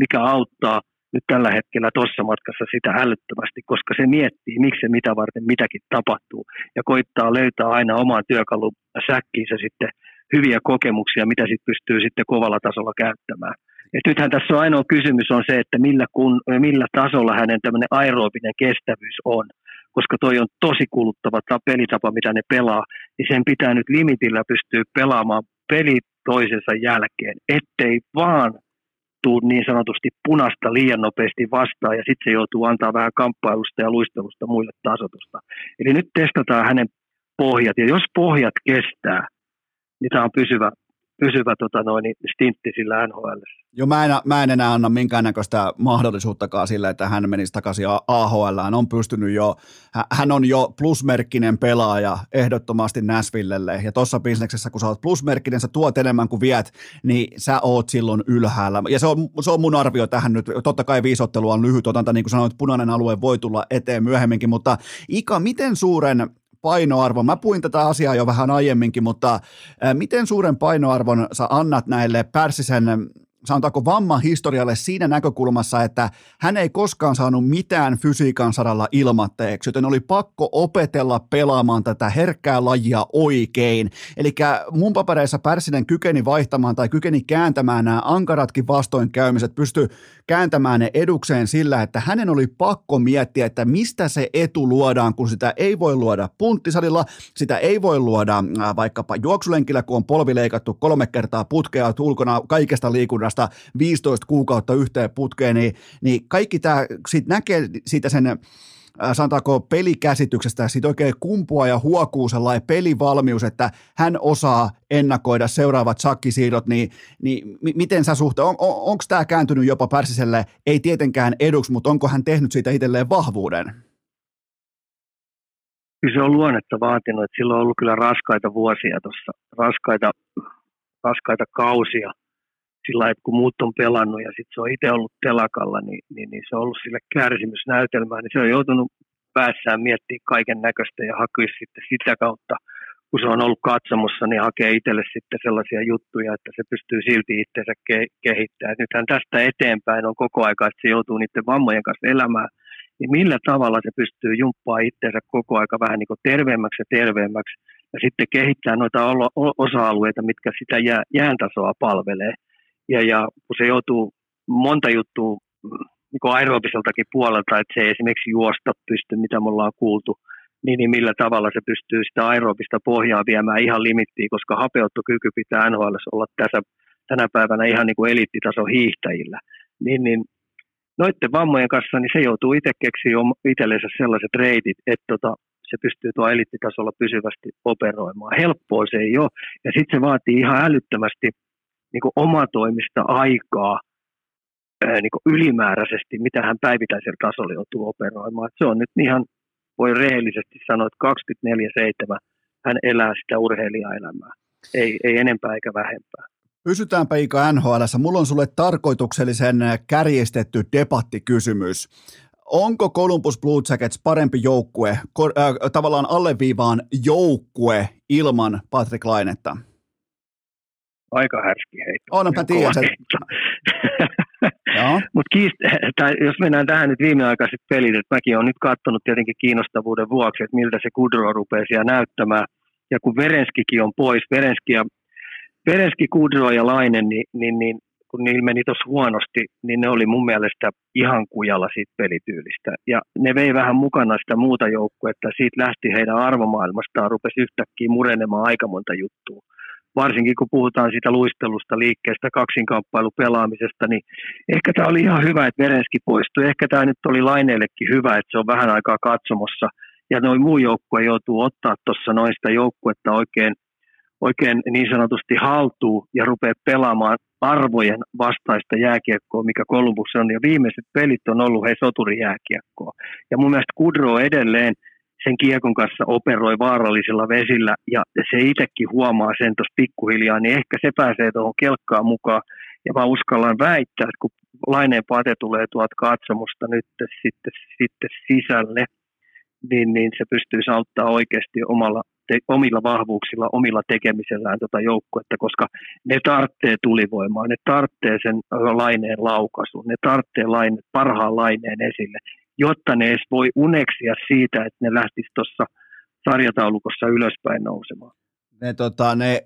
mikä auttaa nyt tällä hetkellä tuossa matkassa sitä älyttömästi, koska se miettii, miksi se mitä varten mitäkin tapahtuu. Ja koittaa löytää aina omaan työkalun säkkiinsä sitten hyviä kokemuksia, mitä sitten pystyy sitten kovalla tasolla käyttämään. Et nythän tässä on ainoa kysymys on se, että millä, kun, millä tasolla hänen tämmöinen aerobinen kestävyys on. Koska toi on tosi kuluttava pelitapa, mitä ne pelaa, niin sen pitää nyt limitillä pystyä pelaamaan peli toisensa jälkeen, ettei vaan tuu niin sanotusti punasta liian nopeasti vastaan ja sitten se joutuu antaa vähän kamppailusta ja luistelusta muille tasotusta. Eli nyt testataan hänen pohjat ja jos pohjat kestää, niin tämä on pysyvä, pysyvä tota noin, stintti sillä NHL. Joo, mä en, mä en enää anna minkäännäköistä mahdollisuuttakaan sille, että hän menisi takaisin AHL. Hän on pystynyt jo, hän on jo plusmerkkinen pelaaja ehdottomasti Näsvillelle. Ja tuossa bisneksessä, kun sä oot plusmerkkinen, sä tuot enemmän kuin viet, niin sä oot silloin ylhäällä. Ja se on, se on mun arvio tähän nyt. Totta kai viisottelu on lyhyt otanta, niin kuin sanoit, punainen alue voi tulla eteen myöhemminkin, mutta Ika, miten suuren painoarvon? Mä puin tätä asiaa jo vähän aiemminkin, mutta miten suuren painoarvon sä annat näille Pärssisen sanotaanko vamman historialle siinä näkökulmassa, että hän ei koskaan saanut mitään fysiikan saralla ilmatteeksi, joten oli pakko opetella pelaamaan tätä herkkää lajia oikein. Eli mun papereissa Pärsinen kykeni vaihtamaan tai kykeni kääntämään nämä ankaratkin vastoinkäymiset, pystyi kääntämään ne edukseen sillä, että hänen oli pakko miettiä, että mistä se etu luodaan, kun sitä ei voi luoda punttisalilla, sitä ei voi luoda äh, vaikkapa juoksulenkillä, kun on polvi leikattu kolme kertaa putkea ulkona kaikesta liikunnasta 15 kuukautta yhteen putkeen, niin, niin kaikki tämä, siitä näkee siitä sen Äh, sanotaanko pelikäsityksestä, siitä oikein kumpua ja huokuu sellainen pelivalmius, että hän osaa ennakoida seuraavat sakkisiirrot, niin, niin m- miten sä suhte, on, on, onko tämä kääntynyt jopa Pärsiselle, ei tietenkään eduksi, mutta onko hän tehnyt siitä itselleen vahvuuden? Kyllä se on luonnetta vaatinut, että sillä on ollut kyllä raskaita vuosia tuossa, raskaita, raskaita kausia – sillä että kun muut on pelannut ja sitten se on itse ollut telakalla, niin, niin, niin, se on ollut sille kärsimysnäytelmää, niin se on joutunut päässään miettimään kaiken näköistä ja hakea sitten sitä kautta, kun se on ollut katsomossa, niin hakee itselle sitten sellaisia juttuja, että se pystyy silti itsensä ke- kehittämään. Nythän tästä eteenpäin on koko aika, että se joutuu niiden vammojen kanssa elämään, niin millä tavalla se pystyy jumppaa itsensä koko aika vähän niin kuin terveemmäksi ja terveemmäksi, ja sitten kehittää noita osa-alueita, mitkä sitä jää, jääntasoa palvelee ja, ja kun se joutuu monta juttua niin aerobiseltakin puolelta, että se ei esimerkiksi juosta pysty, mitä me ollaan kuultu, niin, niin millä tavalla se pystyy sitä aerobista pohjaa viemään ihan limittiin, koska hapeuttokyky pitää NHL olla tässä, tänä päivänä ihan niin kuin eliittitason hiihtäjillä. Niin, niin noiden vammojen kanssa niin se joutuu itse keksiä itsellensä sellaiset reitit, että tota, se pystyy tuo eliittitasolla pysyvästi operoimaan. Helppoa se ei ole, ja sitten se vaatii ihan älyttömästi niin kuin omatoimista aikaa niin kuin ylimääräisesti, mitä hän päivittäisellä tasolla joutuu operoimaan. Se on nyt ihan, voi rehellisesti sanoa, että 24-7 hän elää sitä urheilijaelämää. Ei, ei enempää eikä vähempää. Pysytäänpä Ika NHL. Mulla on sulle tarkoituksellisen kärjestetty debattikysymys. Onko Columbus Blue Jackets parempi joukkue, äh, tavallaan alleviivaan joukkue ilman Patrick Lainetta? Aika härski heitto. On, mä tiedän sen. <laughs> <laughs> Mutta jos mennään tähän nyt viimeaikaiset pelit, että mäkin olen nyt katsonut tietenkin kiinnostavuuden vuoksi, että miltä se Kudro rupeaa siellä näyttämään. Ja kun Verenskikin on pois, Verenski, ja, Verenski Kudro ja Lainen, niin, niin, niin kun niillä meni tuossa huonosti, niin ne oli mun mielestä ihan kujalla siitä pelityylistä. Ja ne vei vähän mukana sitä muuta joukkuetta, siitä lähti heidän arvomaailmastaan, rupesi yhtäkkiä murenemaan aika monta juttua. Varsinkin kun puhutaan siitä luistelusta, liikkeestä, kaksinkamppailu-pelaamisesta, niin ehkä tämä oli ihan hyvä, että Verenski poistui. Ehkä tämä nyt oli Laineellekin hyvä, että se on vähän aikaa katsomossa. Ja noin muu joukkue joutuu ottaa tuossa noista joukkuetta oikein – oikein niin sanotusti haltuu ja rupeaa pelaamaan arvojen vastaista jääkiekkoa, mikä Columbus on. Ja viimeiset pelit on ollut hei soturijääkiekkoa. Ja mun mielestä Kudro edelleen sen kiekon kanssa operoi vaarallisilla vesillä ja se itsekin huomaa sen tuossa pikkuhiljaa, niin ehkä se pääsee tuohon kelkkaan mukaan. Ja mä uskallan väittää, että kun Laineen Pate tulee tuolta katsomusta nyt sitten, sitten sisälle, niin, niin se pystyy auttaa oikeasti omalla te, omilla vahvuuksilla, omilla tekemisellään tota joukkuetta, koska ne tarvitsee tulivoimaa, ne tarvitsee sen laineen laukaisun, ne tarvitsee laine, parhaan laineen esille, jotta ne edes voi uneksia siitä, että ne lähtisi tuossa sarjataulukossa ylöspäin nousemaan. Ne, tota, ne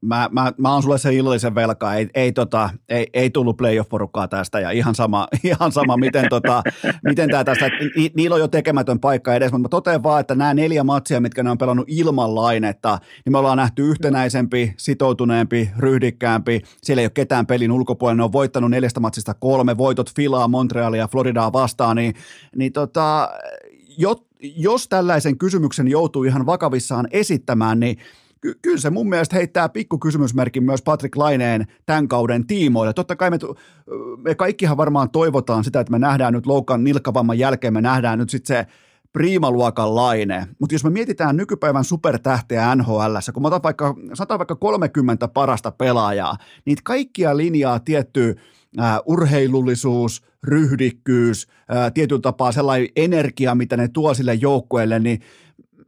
mä, mä, mä oon sulle se illallisen velka, ei, ei, tota, ei, ei tullut playoff-porukkaa tästä ja ihan sama, <laughs> ihan sama miten, tota, miten tämä tästä, ni, niillä on jo tekemätön paikka edes, mutta mä totean vaan, että nämä neljä matsia, mitkä ne on pelannut ilman lainetta, niin me ollaan nähty yhtenäisempi, sitoutuneempi, ryhdikkäämpi, siellä ei ole ketään pelin ulkopuolella, ne on voittanut neljästä matsista kolme, voitot Filaa, Montrealia Floridaa vastaan, niin, niin tota, jos tällaisen kysymyksen joutuu ihan vakavissaan esittämään, niin ky- kyllä se mun mielestä heittää pikku kysymysmerkin myös Patrick Laineen tämän kauden tiimoille. Totta kai me, me kaikkihan varmaan toivotaan sitä, että me nähdään nyt Loukan nilkkavamman jälkeen, me nähdään nyt sitten se priimaluokan laine. Mutta jos me mietitään nykypäivän supertähteä NHL, kun mä otan vaikka, sanotaan vaikka 30 parasta pelaajaa, niin kaikkia linjaa tietty äh, urheilullisuus, ryhdikkyys, äh, tietyllä tapaa sellainen energia, mitä ne tuo sille joukkueelle, niin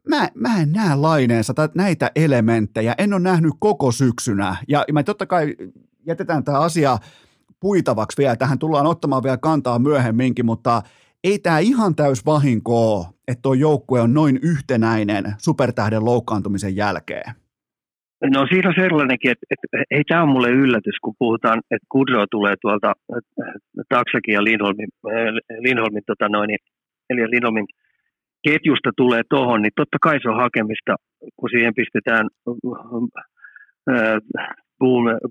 mä, mä en näe laineensa näitä elementtejä, en ole nähnyt koko syksynä. Ja me totta kai jätetään tämä asia puitavaksi vielä, tähän tullaan ottamaan vielä kantaa myöhemminkin, mutta ei tämä ihan täys vahinko että tuo joukkue on noin yhtenäinen supertähden loukkaantumisen jälkeen. No siinä on sellainenkin, että, että ei tämä ole mulle yllätys, kun puhutaan, että Kudro tulee tuolta Taksakin ja Lindholmin, Lindholmin tota noin, eli Lindholmin ketjusta tulee tuohon, niin totta kai se on hakemista, kun siihen pistetään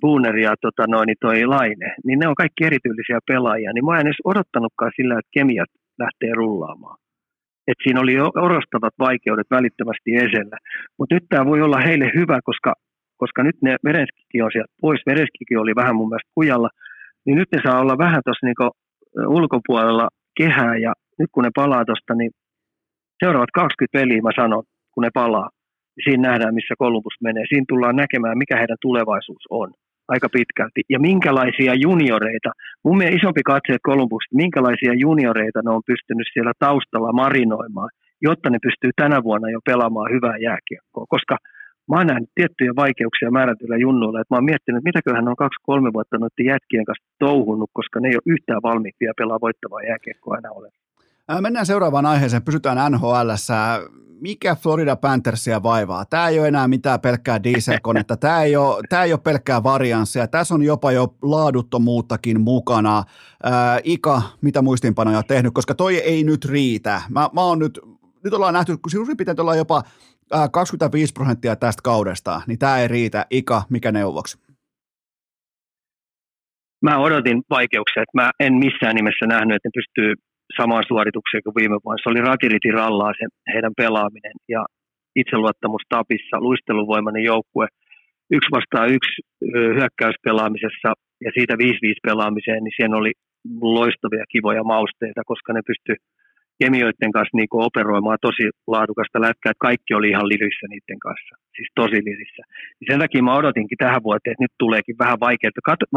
Booner ja tota noin, niin toi Laine, niin ne on kaikki erityylisiä pelaajia, niin mä en edes odottanutkaan sillä, että kemiat lähtee rullaamaan. Et siinä oli orostavat vaikeudet välittömästi esellä. Mutta nyt tämä voi olla heille hyvä, koska, koska nyt ne Verenskikin on sieltä pois. Verenskikin oli vähän mun mielestä kujalla. Niin nyt ne saa olla vähän tuossa niinku ulkopuolella kehää ja nyt kun ne palaa tuosta, niin seuraavat 20 peliä mä sanon, kun ne palaa, niin siinä nähdään, missä Columbus menee. Siinä tullaan näkemään, mikä heidän tulevaisuus on aika pitkälti. Ja minkälaisia junioreita, mun mielestä isompi katse Columbus, minkälaisia junioreita ne on pystynyt siellä taustalla marinoimaan, jotta ne pystyy tänä vuonna jo pelaamaan hyvää jääkiekkoa. Koska mä oon nähnyt tiettyjä vaikeuksia määrätyillä junnuilla, että mä oon miettinyt, että mitäköhän on kaksi-kolme vuotta noiden jätkien kanssa touhunut, koska ne ei ole yhtään valmiimpia pelaa voittavaa jääkiekkoa enää ole. Mennään seuraavaan aiheeseen, pysytään NHL. mikä Florida Panthersia vaivaa? Tämä ei ole enää mitään pelkkää dieselkonetta, tämä ei ole, tämä ei ole pelkkää varianssia, tässä on jopa jo laaduttomuuttakin mukana. Ää, Ika, mitä muistinpanoja tehnyt, koska toi ei nyt riitä. Mä, mä oon nyt, nyt ollaan nähty, kun suurin piirtein ollaan jopa 25 prosenttia tästä kaudesta, niin tämä ei riitä. Ika, mikä neuvoksi? Mä odotin vaikeuksia, että mä en missään nimessä nähnyt, että ne pystyy samaan suoritukseen kuin viime vuonna. Se oli rakiriti rallaa se heidän pelaaminen ja itseluottamus tapissa, luisteluvoimainen joukkue. Yksi vastaan yksi hyökkäyspelaamisessa ja siitä 5-5 pelaamiseen, niin siellä oli loistavia kivoja mausteita, koska ne pysty kemioiden kanssa niin operoimaan tosi laadukasta lätkää, että kaikki oli ihan lirissä niiden kanssa, siis tosi lirissä. Sen takia mä odotinkin tähän vuoteen, että nyt tuleekin vähän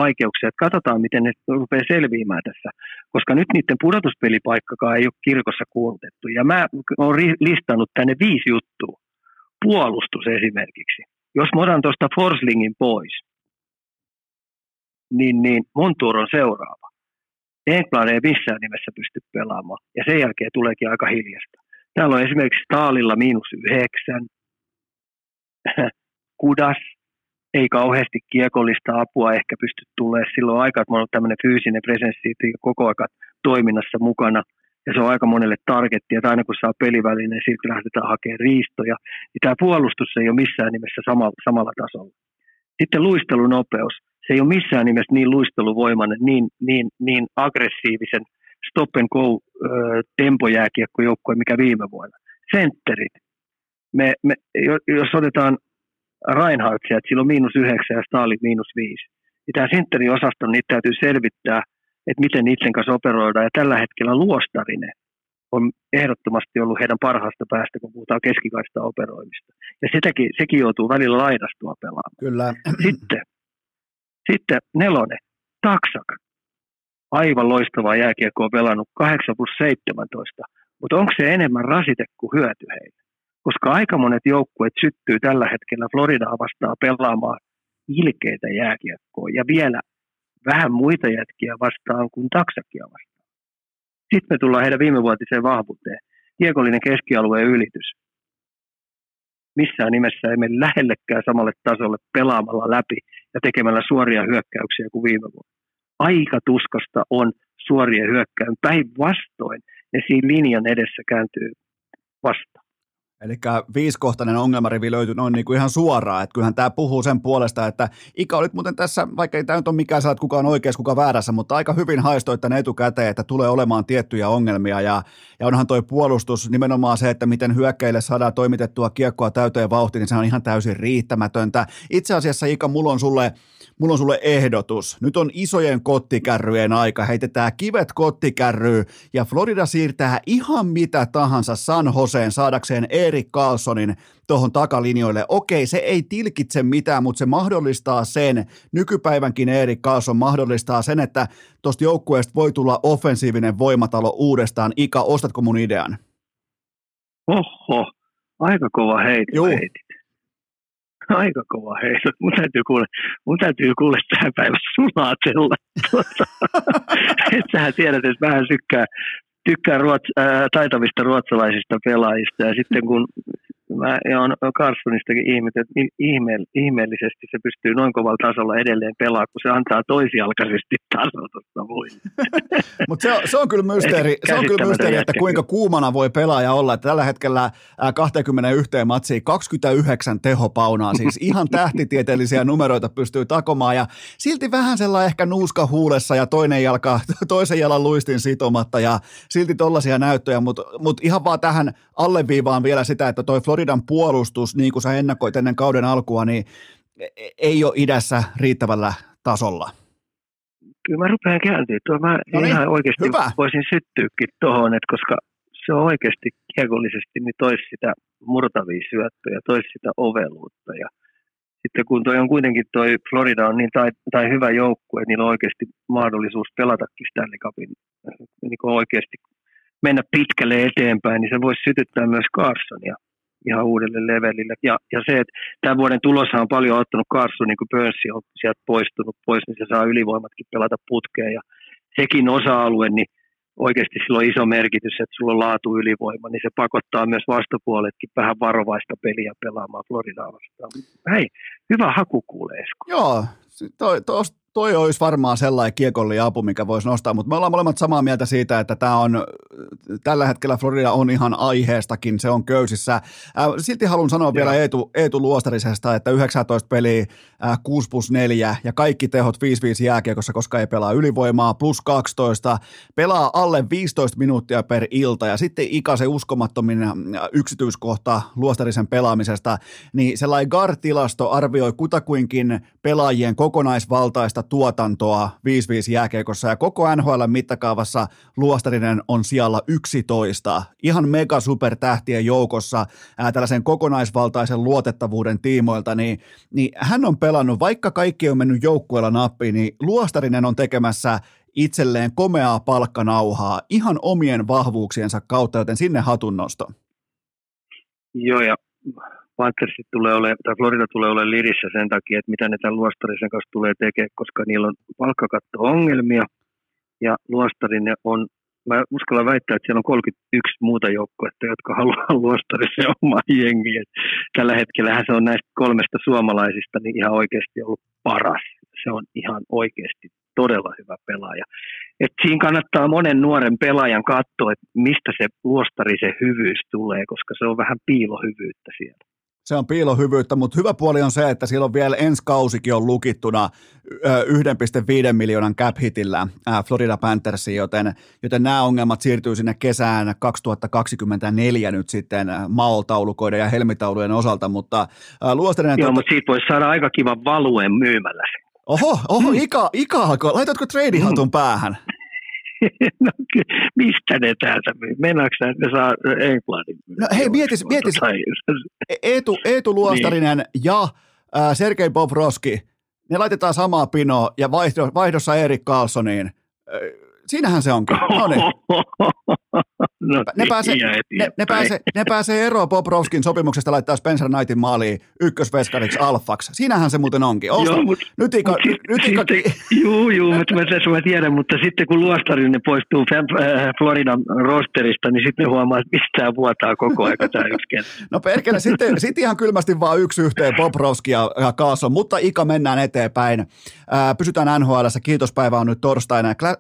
vaikeuksia, että katsotaan miten ne rupeaa selviämään tässä, koska nyt niiden pudotuspelipaikkakaan ei ole kirkossa kuulutettu. Ja mä oon listannut tänne viisi juttua. Puolustus esimerkiksi. Jos mä otan tuosta Forslingin pois, niin, niin mun tuur on seuraava. England ei missään nimessä pysty pelaamaan. Ja sen jälkeen tuleekin aika hiljasta. Täällä on esimerkiksi Taalilla miinus yhdeksän. <laughs> Kudas ei kauheasti kiekollista apua ehkä pysty tulemaan. Silloin aika, että on tämmöinen fyysinen presenssi koko ajan toiminnassa mukana. Ja se on aika monelle targetti, että aina kun saa pelivälineen, silti lähdetään hakemaan riistoja. Ja tämä puolustus ei ole missään nimessä samalla, samalla tasolla. Sitten luistelunopeus se ei ole missään nimessä niin luisteluvoimainen, niin, niin, niin aggressiivisen stop and go tempojääkiekkojoukkue, mikä viime vuonna. Sentterit. Me, me, jos otetaan Reinhardt että sillä on miinus yhdeksän ja Stalin miinus viisi, niin tämä sentterin osaston niitä täytyy selvittää, että miten niiden kanssa operoidaan. Ja tällä hetkellä Luostarinen on ehdottomasti ollut heidän parhaasta päästä, kun puhutaan keskikaista operoimista. Ja sitäkin, sekin joutuu välillä laidastua pelaamaan. Kyllä. Sitten sitten nelonen, Taksak. Aivan loistavaa jääkiekkoa pelannut 8 plus 17, mutta onko se enemmän rasite kuin hyöty heille? Koska aika monet joukkueet syttyy tällä hetkellä Floridaa vastaan pelaamaan ilkeitä jääkiekkoa ja vielä vähän muita jätkiä vastaan kuin taksakia vastaan. Sitten me tullaan heidän viimevuotiseen vahvuuteen. Kiekollinen keskialueen ylitys. Missään nimessä ei mene lähellekään samalle tasolle pelaamalla läpi ja tekemällä suoria hyökkäyksiä kuin viime vuonna. Aika tuskasta on suoria hyökkäyksiä. Päinvastoin ne siinä linjan edessä kääntyy vastaan. Eli viiskohtainen ongelmarivi löytyy noin niin kuin ihan suoraan, että kyllähän tämä puhuu sen puolesta, että Ika olit muuten tässä, vaikka ei tämä nyt ole mikään saat kukaan oikeassa, kuka väärässä, mutta aika hyvin haistoi tämän etukäteen, että tulee olemaan tiettyjä ongelmia ja, ja onhan toi puolustus nimenomaan se, että miten hyökkäille saadaan toimitettua kiekkoa täyteen vauhtiin, niin se on ihan täysin riittämätöntä. Itse asiassa Ika, mulla on sulle mulla on sulle ehdotus. Nyt on isojen kottikärryjen aika, heitetään kivet kottikärryyn ja Florida siirtää ihan mitä tahansa San Joseen saadakseen Erik Carlsonin tuohon takalinjoille. Okei, se ei tilkitse mitään, mutta se mahdollistaa sen, nykypäivänkin Erik Carlson mahdollistaa sen, että tuosta joukkueesta voi tulla offensiivinen voimatalo uudestaan. Ika, ostatko mun idean? Oho, aika kova heitto heitit. <laughs> Aika kova heitto. Mun täytyy kuule, mun täytyy kuule tähän päivässä sulatella. Tuota, <laughs> et sähän tiedät, että vähän tykkään, tykkään ruots, ää, taitavista ruotsalaisista pelaajista ja sitten kun mä oon Carlsonistakin ihmetellyt, että ihme, ihmeellisesti se pystyy noin kovalla tasolla edelleen pelaamaan, kun se antaa toisialkaisesti tasoitusta muille. <laughs> Mutta se, se, on kyllä mysteeri, se on kyllä mysteeri että kuinka kuumana voi pelaaja olla. Että tällä hetkellä 21 matsiin 29 tehopaunaa, <laughs> siis ihan tähtitieteellisiä numeroita pystyy takomaan. Ja silti vähän sellainen ehkä nuuska huulessa ja toinen jalka, <laughs> toisen jalan luistin sitomatta. Ja silti tollaisia näyttöjä, mutta mut ihan vaan tähän alleviivaan vielä sitä, että toi Floridan puolustus, niin kuin sä ennakoit ennen kauden alkua, niin e, e, ei ole idässä riittävällä tasolla. Kyllä mä rupean kääntyä. Tuo mä no niin, ihan oikeasti hyvä. voisin syttyykin tuohon, että koska se on oikeasti kiekollisesti, niin toisi sitä murtavia syöttöjä, toisi sitä oveluutta. Ja sitten kun toi on kuitenkin toi Florida on niin tai, tai hyvä joukkue, että niillä on oikeasti mahdollisuus pelatakin Stanley Cupin niin oikeasti mennä pitkälle eteenpäin, niin se voisi sytyttää myös Carsonia ihan uudelle levelille. Ja, ja se, että tämän vuoden tuloshan on paljon ottanut Carson, niin kuin Pörssi on sieltä poistunut pois, niin se saa ylivoimatkin pelata putkeen. Ja sekin osa-alue, niin oikeasti sillä on iso merkitys, että sulla on laatu ylivoima, niin se pakottaa myös vastapuoletkin vähän varovaista peliä pelaamaan Floridaa vastaan. Hei, hyvä haku kuulee Esko. Joo, toi, tos, toi olisi varmaan sellainen kiekolli apu, mikä voisi nostaa, mutta me ollaan molemmat samaa mieltä siitä, että tämä on, tällä hetkellä Florida on ihan aiheestakin, se on köysissä. Äh, silti haluan sanoa Joo. vielä Eetu, Eetu Luostarisesta, että 19 peliä, 6 plus 4 ja kaikki tehot 5-5 jääkiekossa, koska ei pelaa ylivoimaa, plus 12, pelaa alle 15 minuuttia per ilta ja sitten Ika se uskomattomin yksityiskohta Luostarisen pelaamisesta, niin sellainen GAR-tilasto arvioi kutakuinkin pelaajien kokonaisvaltaista tuotantoa 5-5 jääkeikossa ja koko NHL mittakaavassa Luostarinen on siellä 11. Ihan mega supertähtien joukossa ää, tällaisen kokonaisvaltaisen luotettavuuden tiimoilta, niin, niin hän on pelannut, vaikka kaikki on mennyt joukkueella nappiin, niin Luostarinen on tekemässä itselleen komeaa palkkanauhaa ihan omien vahvuuksiensa kautta, joten sinne hatunnosto. Joo, ja Panthersit tulee ole, tai Florida tulee olemaan lirissä sen takia, että mitä ne tämän Luostarisen kanssa tulee tekemään, koska niillä on palkkakatto-ongelmia, ja Luostarinen on, mä uskallan väittää, että siellä on 31 muuta joukkuetta, jotka haluaa Luostarisen omaa jengiä. Tällä hetkellä se on näistä kolmesta suomalaisista niin ihan oikeasti ollut paras. Se on ihan oikeasti todella hyvä pelaaja. Et siinä kannattaa monen nuoren pelaajan katsoa, että mistä se luostarisen hyvyys tulee, koska se on vähän piilohyvyyttä siellä se on piilohyvyyttä, mutta hyvä puoli on se, että silloin vielä ensi kausikin on lukittuna 1,5 miljoonan cap hitillä Florida Panthersiin, joten, joten nämä ongelmat siirtyy sinne kesään 2024 nyt sitten maoltaulukoiden ja helmitaulujen osalta, mutta Luostarinen... Joo, tuota... mutta siitä voisi saada aika kivan valuen myymällä Oho, oho. Ika, Ika, laitatko treidihatun hmm. päähän? <laughs> no, mistä ne täältä myy? Mennäänkö ne saa Englannin? No hei, mietis, mietis. E- Eetu, Eetu Luostarinen niin. ja äh, Sergei Bobrovski, ne laitetaan samaa pinoa ja vaihdo, vaihdossa Erik Carlsoniin. Äh, siinähän se onkin. No niin. <laughs> No, ne, niin, pääsee, ne, ne, pääsee, ne pääsee eroon Bobrovskin sopimuksesta laittaa Spencer Knightin maaliin ykkösveskariksi alfaksi. Siinähän se muuten onkin. Osta, joo, mut, nyt mut nyt Ika, sitten, juu, juu, mutta mä, tässä mä tiedän, mutta sitten kun Luostarinen poistuu äh, Floridan rosterista, niin sitten huomaa, että mistä vuotaa koko aika tämä yksi. No perkele, sitten, sitten ihan kylmästi vaan yksi yhteen Bobrovski ja, ja Kaason, mutta Ika mennään eteenpäin. Ää, pysytään NHLssä, kiitospäivä on nyt torstaina. Kla-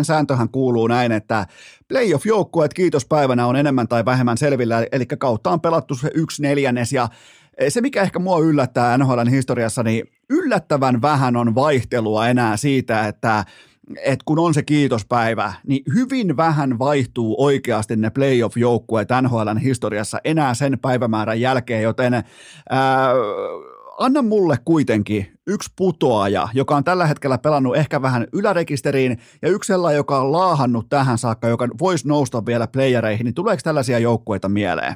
klassinen sääntöhän kuuluu näin, että playoff-joukkueet kiitospäivänä on enemmän tai vähemmän selvillä, eli kautta on pelattu se yksi neljännes. Ja se, mikä ehkä mua yllättää NHLn historiassa, niin yllättävän vähän on vaihtelua enää siitä, että et kun on se kiitospäivä, niin hyvin vähän vaihtuu oikeasti ne playoff-joukkueet NHLn historiassa enää sen päivämäärän jälkeen, joten ää, anna mulle kuitenkin yksi putoaja, joka on tällä hetkellä pelannut ehkä vähän ylärekisteriin, ja yksi sellainen, joka on laahannut tähän saakka, joka voisi nousta vielä playereihin, niin tuleeko tällaisia joukkueita mieleen?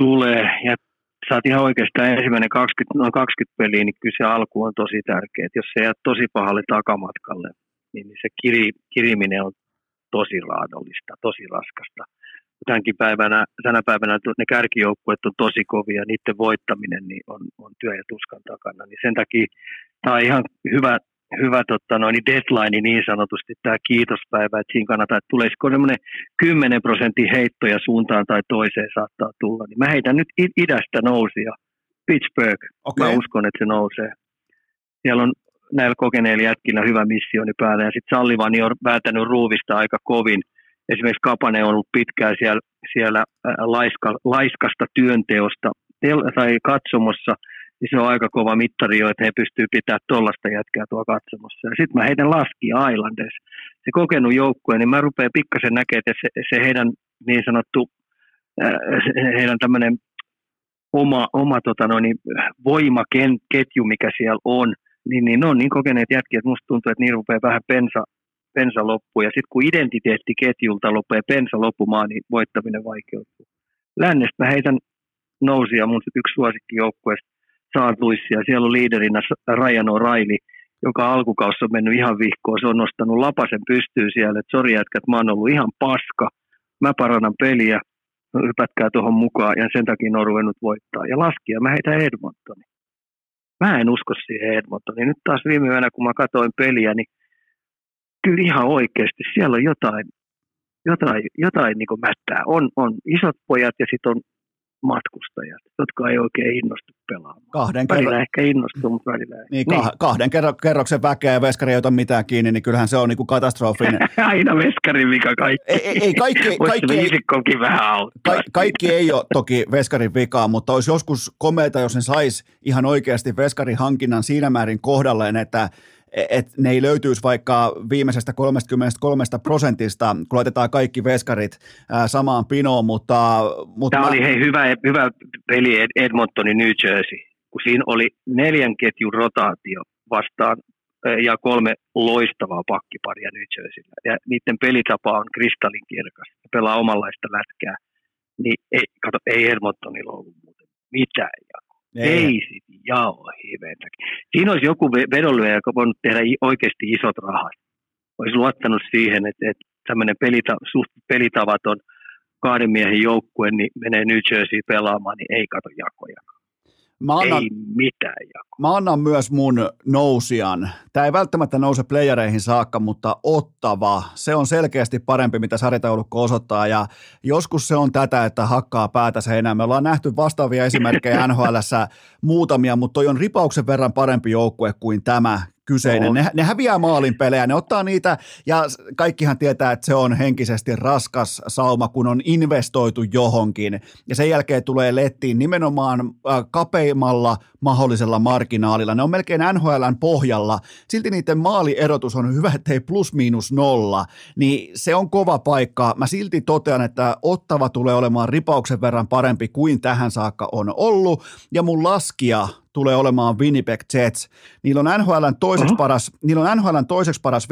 Tulee, ja sä oot ihan oikeastaan ensimmäinen 20, noin 20 peliä, niin kyllä se alku on tosi tärkeä. Et jos se jää tosi pahalle takamatkalle, niin se kiri, kiriminen on tosi raadollista, tosi raskasta tämänkin päivänä, tänä päivänä ne kärkijoukkueet on tosi kovia, niiden voittaminen niin on, on työ ja tuskan takana. Niin sen takia tämä on ihan hyvä, hyvä totta, noin, niin deadline niin sanotusti, tämä kiitospäivä, että siinä kannattaa, että tulisiko semmoinen 10 prosentin heittoja suuntaan tai toiseen saattaa tulla. Niin mä heitän nyt idästä nousia, Pittsburgh, okay. mä uskon, että se nousee. Siellä on näillä kokeneilla jätkillä hyvä missioni päällä, ja sitten Sallivani on päätänyt ruuvista aika kovin – esimerkiksi Kapane on ollut pitkään siellä, siellä laiska, laiskasta työnteosta tai katsomossa, niin se on aika kova mittari jo, että he pystyy pitämään tuollaista jätkää tuo katsomossa. Ja sitten mä heidän laski Islanders. Se kokenut joukkue, niin mä rupean pikkasen näkemään, että se, se heidän niin sanottu, heidän tämmöinen oma, oma tota noin, voimaketju, mikä siellä on, niin, niin ne on niin kokeneet jätkiä, että musta tuntuu, että niin rupeaa vähän pensa, pensa loppuu. Ja sitten kun identiteettiketjulta lopee pensa loppumaan, niin voittaminen vaikeutuu. Lännestä heitän nousia mun yksi suosikki joukkueesta Saat Luissia. Siellä on liiderinä Ryan O'Reilly, joka alkukaussa on mennyt ihan vihkoon. Se on nostanut lapasen pystyyn siellä, että sori jätkät, mä oon ollut ihan paska. Mä parannan peliä, hypätkää tuohon mukaan ja sen takia on ruvennut voittaa. Ja laskia, mä heitän Edmontoni. Mä en usko siihen Edmontoniin. Nyt taas viime yönä, kun mä katsoin peliä, niin kyllä ihan oikeasti siellä on jotain, jotain, jotain niin kuin mättää. On, on isot pojat ja sitten on matkustajat, jotka ei oikein innostu pelaamaan. Kahden välillä kerro... ehkä innostuu, mutta välillä ei. Niin, niin. kahden kerro- kerroksen väkeä ja veskari ei ota mitään kiinni, niin kyllähän se on niin katastrofin. <laughs> Aina veskarin vika kaikki. Ei, ei, ei kaikki, kaikki, ei, vähän auttaa. Ka- kaikki ei ole toki veskarin vikaa, mutta olisi joskus komeita, jos ne saisi ihan oikeasti veskarin hankinnan siinä määrin kohdalleen, että että ne ei löytyisi vaikka viimeisestä 33 prosentista, kun laitetaan kaikki veskarit samaan pinoon, mutta... mutta Tämä mä... oli hei, hyvä, hyvä peli Edmontonin New Jersey, kun siinä oli neljän ketjun rotaatio vastaan ja kolme loistavaa pakkiparia New Jerseyllä. Ja niiden pelitapa on kristallinkirkas. Ne pelaa omanlaista lätkää. Niin ei, kato, ei Edmontonilla ollut muuten mitään. Ja ei sit jao hiventäkin. Siinä olisi joku vedonlyöjä, joka voinut tehdä oikeasti isot rahat. Olisi luottanut siihen, että, että tämmöinen pelita, suht pelitavaton kahden miehen joukkue niin menee New Jersey pelaamaan, niin ei kato jakoja. Mä annan, ei mitään jakoa. Mä annan myös mun nousian. Tämä ei välttämättä nouse playereihin saakka, mutta ottava. Se on selkeästi parempi, mitä sarjataulukko osoittaa. Ja joskus se on tätä, että hakkaa päätä seinään. Me ollaan nähty vastaavia esimerkkejä <laughs> nhl muutamia, mutta toi on ripauksen verran parempi joukkue kuin tämä kyseinen. Ne, ne häviää maalin pelejä, ne ottaa niitä ja kaikkihan tietää, että se on henkisesti raskas sauma, kun on investoitu johonkin. Ja sen jälkeen tulee lettiin nimenomaan äh, kapeimmalla mahdollisella marginaalilla. Ne on melkein NHLn pohjalla. Silti niiden maalierotus on hyvä, ettei plus miinus nolla. Niin se on kova paikka. Mä silti totean, että Ottava tulee olemaan ripauksen verran parempi kuin tähän saakka on ollut. Ja mun laskija tulee olemaan Winnipeg Jets. Niillä on NHLn toiseksi, uh-huh. paras, niillä on NHLn toiseksi paras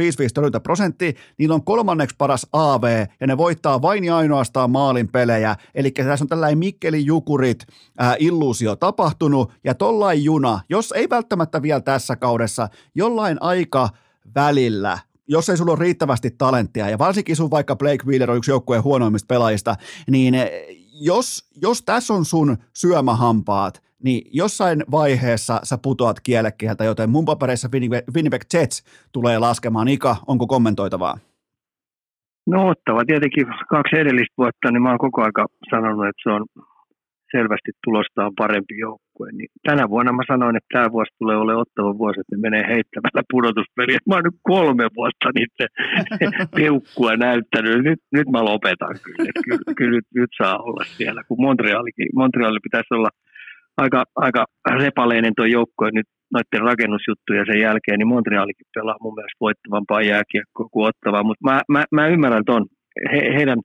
5-5 prosenttia, niillä on kolmanneksi paras AV, ja ne voittaa vain ja ainoastaan maalin pelejä. Eli tässä on tällainen Mikkeli Jukurit äh, illuusio tapahtunut, ja tollain juna, jos ei välttämättä vielä tässä kaudessa, jollain aika välillä jos ei sulla ole riittävästi talenttia, ja varsinkin sun vaikka Blake Wheeler on yksi joukkueen huonoimmista pelaajista, niin jos, jos tässä on sun syömähampaat, niin jossain vaiheessa sä putoat kielekieltä, joten mun papereissa Winnipeg Jets tulee laskemaan. Ika, onko kommentoitavaa? No ottava tietenkin kaksi edellistä vuotta, niin mä oon koko aika sanonut, että se on selvästi tulostaan parempi joukkue. Niin tänä vuonna mä sanoin, että tämä vuosi tulee olemaan ottava vuosi, että ne menee heittämällä pudotuspeliä. Mä oon nyt kolme vuotta niiden <laughs> peukkua näyttänyt. Nyt, nyt mä lopetan kyllä. Kyllä, kyllä nyt, nyt, saa olla siellä, kun Montrealikin, Montreali pitäisi olla – aika, aika repaleinen tuo joukkue nyt noiden rakennusjuttujen sen jälkeen, niin Montrealikin pelaa mun mielestä voittavampaa jääkiekkoa kuin ottavaa, mutta mä, mä, mä ymmärrän ton. He, heidän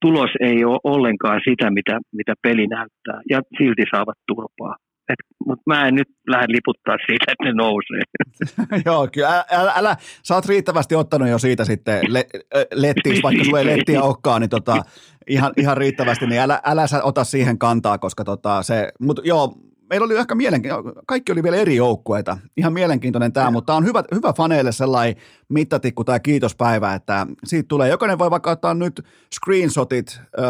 tulos ei ole ollenkaan sitä, mitä, mitä peli näyttää, ja silti saavat turpaa. Mutta mä en nyt lähde liputtaa siitä, että ne nousee. <laughs> Joo, kyllä. Älä, älä, sä oot riittävästi ottanut jo siitä sitten le, lettiä, vaikka sulla ei lettiä olekaan, niin tota, ihan, ihan riittävästi, niin älä, älä sä ota siihen kantaa, koska tota se, mutta joo, meillä oli ehkä mielenkiintoinen, kaikki oli vielä eri joukkueita, ihan mielenkiintoinen tämä, mutta tämä on hyvä, hyvä faneille sellainen mittatikku tai kiitospäivä, että siitä tulee, jokainen voi vaikka ottaa nyt screenshotit äh,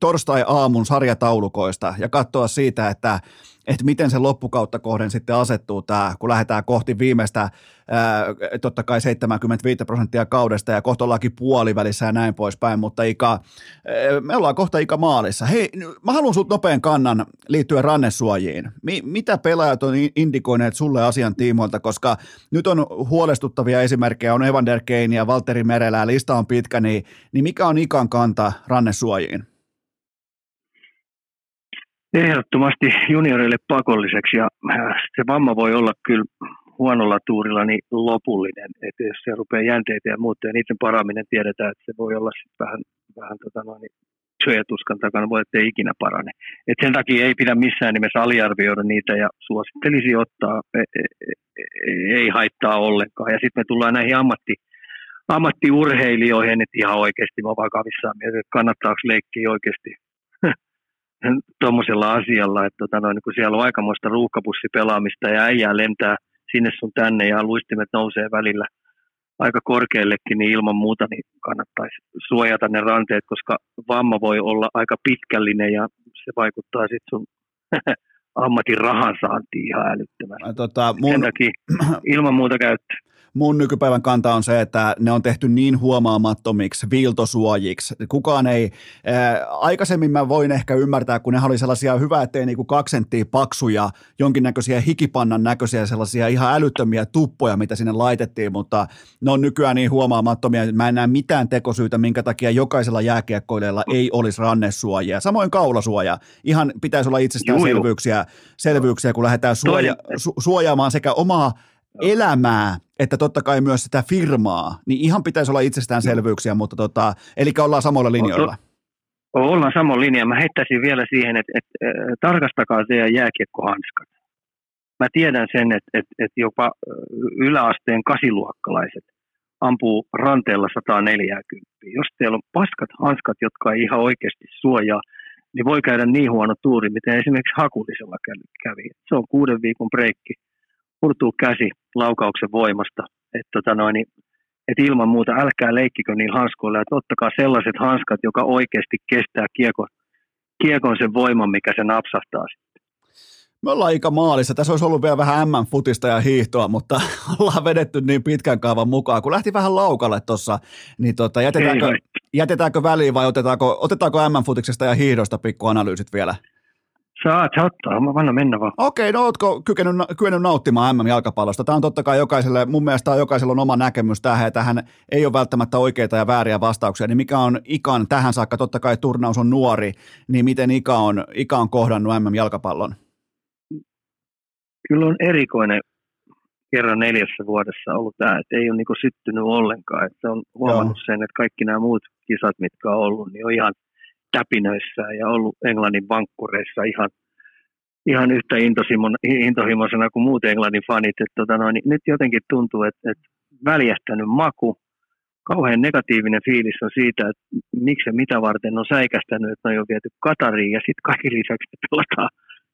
torstai-aamun sarjataulukoista ja katsoa siitä, että että miten se loppukautta kohden sitten asettuu tämä, kun lähdetään kohti viimeistä, ää, totta kai 75 prosenttia kaudesta ja kohta ollaankin puolivälissä ja näin poispäin, mutta Ika, ää, me ollaan kohta Ika maalissa. Hei, mä haluan sinulta nopean kannan liittyen rannesuojiin. Mi- mitä pelaajat on indikoineet sulle asian tiimoilta, koska nyt on huolestuttavia esimerkkejä, on Evander Kane ja Valtteri Merelä, lista on pitkä, niin, niin mikä on Ikan kanta rannesuojiin? Ehdottomasti junioreille pakolliseksi ja äh, se vamma voi olla kyllä huonolla tuurilla niin lopullinen, että jos se rupeaa jänteitä ja muuta ja niiden paraminen tiedetään, että se voi olla sitten vähän, vähän tota noin, syötuskan takana, voi ettei ikinä parane. Et sen takia ei pidä missään nimessä aliarvioida niitä ja suosittelisi ottaa, e, e, e, ei haittaa ollenkaan. Ja sitten me tullaan näihin ammatti, ammattiurheilijoihin, että ihan oikeasti mä vakavissaan mietin, että kannattaako leikkiä oikeasti tuommoisella asialla, että tota noin, kun siellä on aikamoista ruuhkapussipelaamista ja äijää lentää sinne sun tänne ja luistimet nousee välillä aika korkeallekin, niin ilman muuta niin kannattaisi suojata ne ranteet, koska vamma voi olla aika pitkällinen ja se vaikuttaa sitten sun <laughs> ammatin rahan saantiin ihan älyttömästi. Tota, mun... Sen takia ilman muuta käyttää mun nykypäivän kanta on se, että ne on tehty niin huomaamattomiksi viiltosuojiksi. Kukaan ei, ää, aikaisemmin mä voin ehkä ymmärtää, kun ne oli sellaisia hyvä, ettei niinku kaksi senttiä paksuja, jonkinnäköisiä hikipannan näköisiä sellaisia ihan älyttömiä tuppoja, mitä sinne laitettiin, mutta ne on nykyään niin huomaamattomia, mä en näe mitään tekosyytä, minkä takia jokaisella jääkiekkoilijalla ei olisi rannesuojia. Samoin kaulasuoja. Ihan pitäisi olla itsestäänselvyyksiä, selvyyksiä, kun lähdetään suoja, su, suojaamaan sekä omaa elämää, että totta kai myös sitä firmaa, niin ihan pitäisi olla itsestäänselvyyksiä, mutta tota, eli ollaan samoilla linjoilla. Ollaan samoilla linjalla. Mä heittäisin vielä siihen, että, että, että tarkastakaa teidän jääkiekkohanskat. Mä tiedän sen, että, että, että jopa yläasteen kasiluokkalaiset ampuu ranteella 140. Jos teillä on paskat hanskat, jotka ei ihan oikeasti suojaa, niin voi käydä niin huono tuuri, miten esimerkiksi Hakulisella kävi. Se on kuuden viikon breikki, murtuu käsi laukauksen voimasta. Että tota noin, et ilman muuta älkää leikkikö niillä hanskoilla, että ottakaa sellaiset hanskat, joka oikeasti kestää kiekon, kiekon sen voiman, mikä se napsahtaa me ollaan aika maalissa. Tässä olisi ollut vielä vähän M-futista ja hiihtoa, mutta <laughs> ollaan vedetty niin pitkän kaavan mukaan. Kun lähti vähän laukalle tuossa, niin tota, jätetäänkö, jätetäänkö väliin vai otetaanko, otetaanko M-futiksesta ja hiihdosta pikkuanalyysit vielä? Saat ottaa, mä vanna mennä vaan. Okei, no ootko kykenyt, kykenyt nauttimaan MM-jalkapallosta? Tämä on totta kai jokaiselle, mun mielestä jokaisella on oma näkemys tähän, ja tähän ei ole välttämättä oikeita ja vääriä vastauksia. Niin mikä on Ikan tähän saakka, totta kai turnaus on nuori, niin miten Ika on, Ika on kohdannut MM-jalkapallon? kyllä on erikoinen kerran neljässä vuodessa ollut tämä, että ei ole niin syttynyt ollenkaan. Että on huomannut Joo. sen, että kaikki nämä muut kisat, mitkä on ollut, niin on ihan täpinöissä ja ollut Englannin vankkureissa ihan, ihan yhtä intohimoisena kuin muut Englannin fanit. Että tota noin, niin nyt jotenkin tuntuu, että, että väljähtänyt maku, kauhean negatiivinen fiilis on siitä, että miksi ja mitä varten on säikästänyt, että ne on jo viety Katariin ja sitten kaikki lisäksi pelataan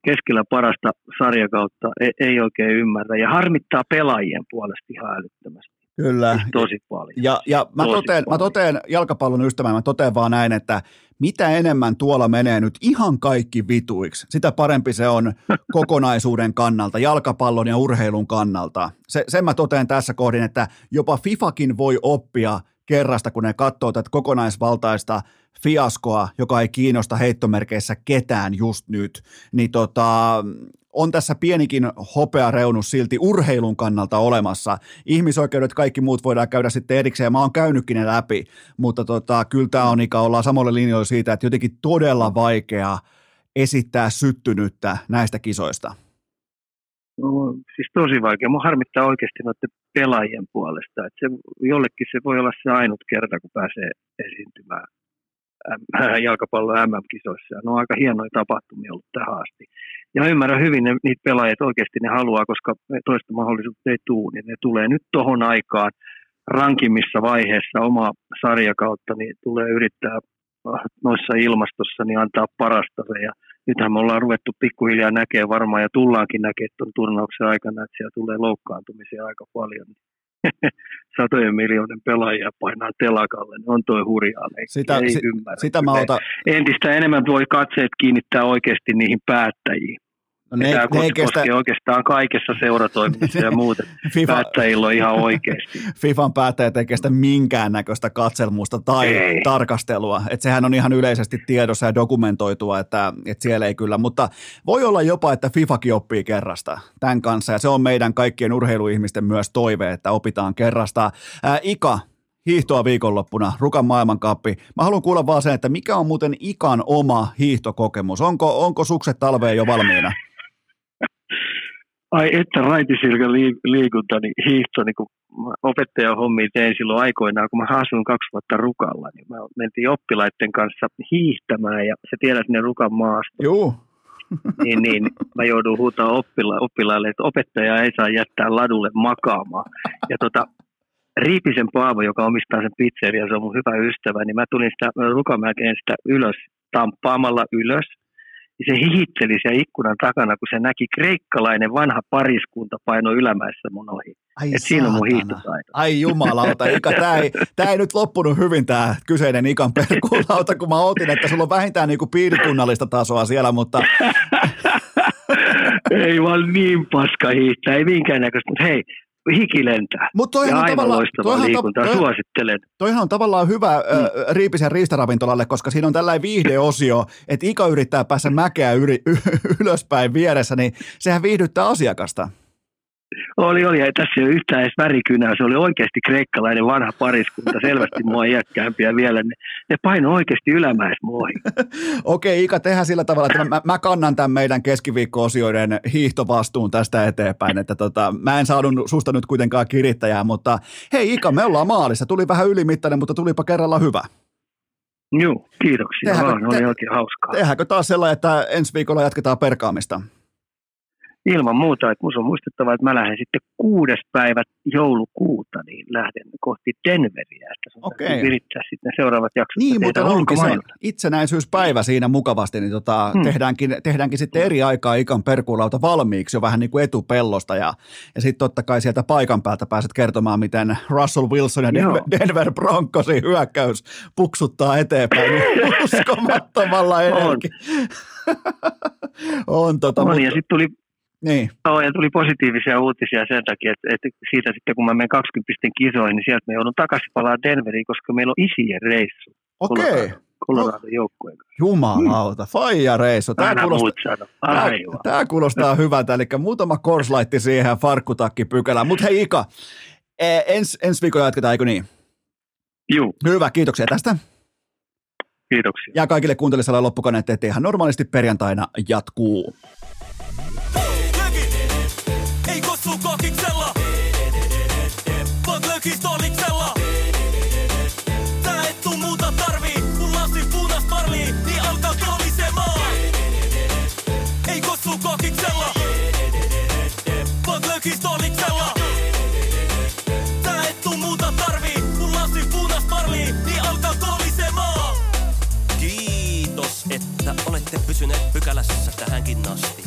keskellä parasta sarjakautta ei, ei oikein ymmärrä. Ja harmittaa pelaajien puolesta ihan älyttömästi. Kyllä. Siis tosi paljon. Ja, ja mä, tosi toteen, paljon. mä toteen jalkapallon ystävän, mä toteen vaan näin, että mitä enemmän tuolla menee nyt ihan kaikki vituiksi, sitä parempi se on <laughs> kokonaisuuden kannalta, jalkapallon ja urheilun kannalta. Se, sen mä toteen tässä kohdin, että jopa FIFAkin voi oppia kerrasta, kun ne katsoo tätä kokonaisvaltaista fiaskoa, joka ei kiinnosta heittomerkeissä ketään just nyt, niin tota, on tässä pienikin hopeareunus silti urheilun kannalta olemassa. Ihmisoikeudet, kaikki muut voidaan käydä sitten erikseen, mä oon käynytkin ne läpi, mutta tota, kyllä tämä on ikä, ollaan samalle linjoilla siitä, että jotenkin todella vaikea esittää syttynyttä näistä kisoista. No, siis tosi vaikea. Mua harmittaa oikeasti noiden pelaajien puolesta. Että se, jollekin se voi olla se ainut kerta, kun pääsee esiintymään <laughs> jalkapallon MM-kisoissa. Ne on aika hienoja tapahtumia ollut tähän asti. Ja ymmärrän hyvin ne, niitä pelaajia, että oikeasti ne haluaa, koska toista mahdollisuutta ei tule, niin ne tulee nyt tohon aikaan rankimmissa vaiheessa omaa sarjakautta, niin tulee yrittää äh, noissa ilmastossa niin antaa parasta. Ja nythän me ollaan ruvettu pikkuhiljaa näkemään varmaan ja tullaankin näkemään tuon turnauksen aikana, että siellä tulee loukkaantumisia aika paljon. <laughs> satojen miljoonan pelaajia painaa telakalle, niin on toi hurjaa Sitä, ei si, ymmärrä. Sitä mä ota... Entistä enemmän voi katseet kiinnittää oikeasti niihin päättäjiin. No ne, tämä ne kestä... oikeastaan kaikessa seuratoiminnassa ja muuten. <laughs> FIFA... Päättäjillä on ihan oikeasti. FIFAn päättäjät ei kestä minkäännäköistä katselmusta tai ei. tarkastelua. Että sehän on ihan yleisesti tiedossa ja dokumentoitua, että, että siellä ei kyllä. Mutta voi olla jopa, että FIFAkin oppii kerrasta tämän kanssa. Ja se on meidän kaikkien urheiluihmisten myös toive, että opitaan kerrasta. Ää, Ika, hiihtoa viikonloppuna, Rukan maailmankappi. Mä haluan kuulla vaan sen, että mikä on muuten Ikan oma hiihtokokemus? Onko, onko sukset talveen jo valmiina? Ai että raitisirka liikunta, niin hiihto, niin kun opettajan hommi tein silloin aikoinaan, kun mä asuin kaksi vuotta Rukalla, niin mä mentiin oppilaiden kanssa hiihtämään ja sä tiedät ne Rukan maasta. Joo. <laughs> niin, niin mä joudun huutamaan oppila- oppilaille, että opettaja ei saa jättää ladulle makaamaan. Ja tota, Riipisen Paavo, joka omistaa sen pizzeria, se on mun hyvä ystävä, niin mä tulin sitä Rukamäkeen sitä ylös, tamppaamalla ylös niin se hihitteli siellä ikkunan takana, kun se näki kreikkalainen vanha pariskunta paino ylämäessä mun ohi. Ai Et siinä on mun hiihtotaito. Ai jumalauta, Ika, tämä ei, tää ei nyt loppunut hyvin tämä kyseinen Ikan perkuulauta, kun mä otin, että sulla on vähintään niinku piirikunnallista tasoa siellä, mutta... <laughs> ei vaan niin paska hiihtää, ei minkäännäköistä, mutta hei, hiki lentää. Mut Ja toihan on aivan tavallaan, loistavaa liikuntaa, toi, suosittelen. toihan on tavallaan hyvä mm. ö, Riipisen riistaravintolalle, koska siinä on tällainen viihdeosio, että Ika yrittää päästä mäkeä yri, y, <laughs> ylöspäin vieressä, niin sehän viihdyttää asiakasta. Oli, oli. Ei tässä ei ole yhtään edes värikynää. Se oli oikeasti kreikkalainen vanha pariskunta, selvästi mua iäkkäämpiä vielä. Ne, ne paino oikeasti ylämäismuoihin. <laughs> Okei, Ika, tehdään sillä tavalla, että mä, mä kannan tämän meidän keskiviikko-osioiden hiihtovastuun tästä eteenpäin, että tota, mä en saanut susta nyt kuitenkaan kirittäjää, mutta hei Ika, me ollaan maalissa. Tuli vähän ylimittainen, mutta tulipa kerralla hyvä. Joo, kiitoksia. Tehdäänkö- Vaan, oli te- oikein hauskaa. Tehdäänkö taas sellainen, että ensi viikolla jatketaan perkaamista? Ilman muuta, että minusta on muistettava, että mä lähden sitten kuudes päivä joulukuuta, niin lähden kohti Denveriä. Että täytyy virittää sitten seuraavat jaksot. Niin, mutta onkin se itsenäisyyspäivä siinä mukavasti, niin tota, Hmm. tehdäänkin, tehdäänkin sitten eri aikaa ikan perkuulauta valmiiksi jo vähän niin kuin etupellosta ja, ja sitten totta kai sieltä paikan päältä pääset kertomaan, miten Russell Wilson ja Denver. Denver Broncosin hyökkäys puksuttaa eteenpäin niin <laughs> uskomattomalla energi. <laughs> on tota, On, mutta, ja sitten tuli, niin, oh, ja tuli positiivisia uutisia sen takia, että, että siitä sitten kun mä menen 20 kisoihin, niin sieltä me joudun takaisin palaa Denveriin, koska meillä on isien reissu okei, okay. Colorado joukkueen kanssa. jumalauta, faija reissu. Tämä Aina kuulostaa. Tämä kuulostaa hyvältä, eli muutama korslaitti siihen farkkutakki pykälään. Mutta hei Ika, eh, ens, ensi viikolla jatketaan, eikö niin? Juu, Hyvä, kiitoksia tästä. kiitoksia. Ja kaikille kuuntelijoille loppukaneet, että ihan normaalisti perjantaina jatkuu. Vaan löki stoliksella! Tää et tuu muuta tarvii, kun lasi parlii, niin alkaa kolisemaan! Ei kossu kokiksella! Niin alkaa! Kiitos, että olette pysyneet pykälässä tähänkin asti.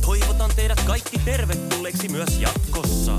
Toivotan teidät kaikki tervetulleeksi myös jatkossa.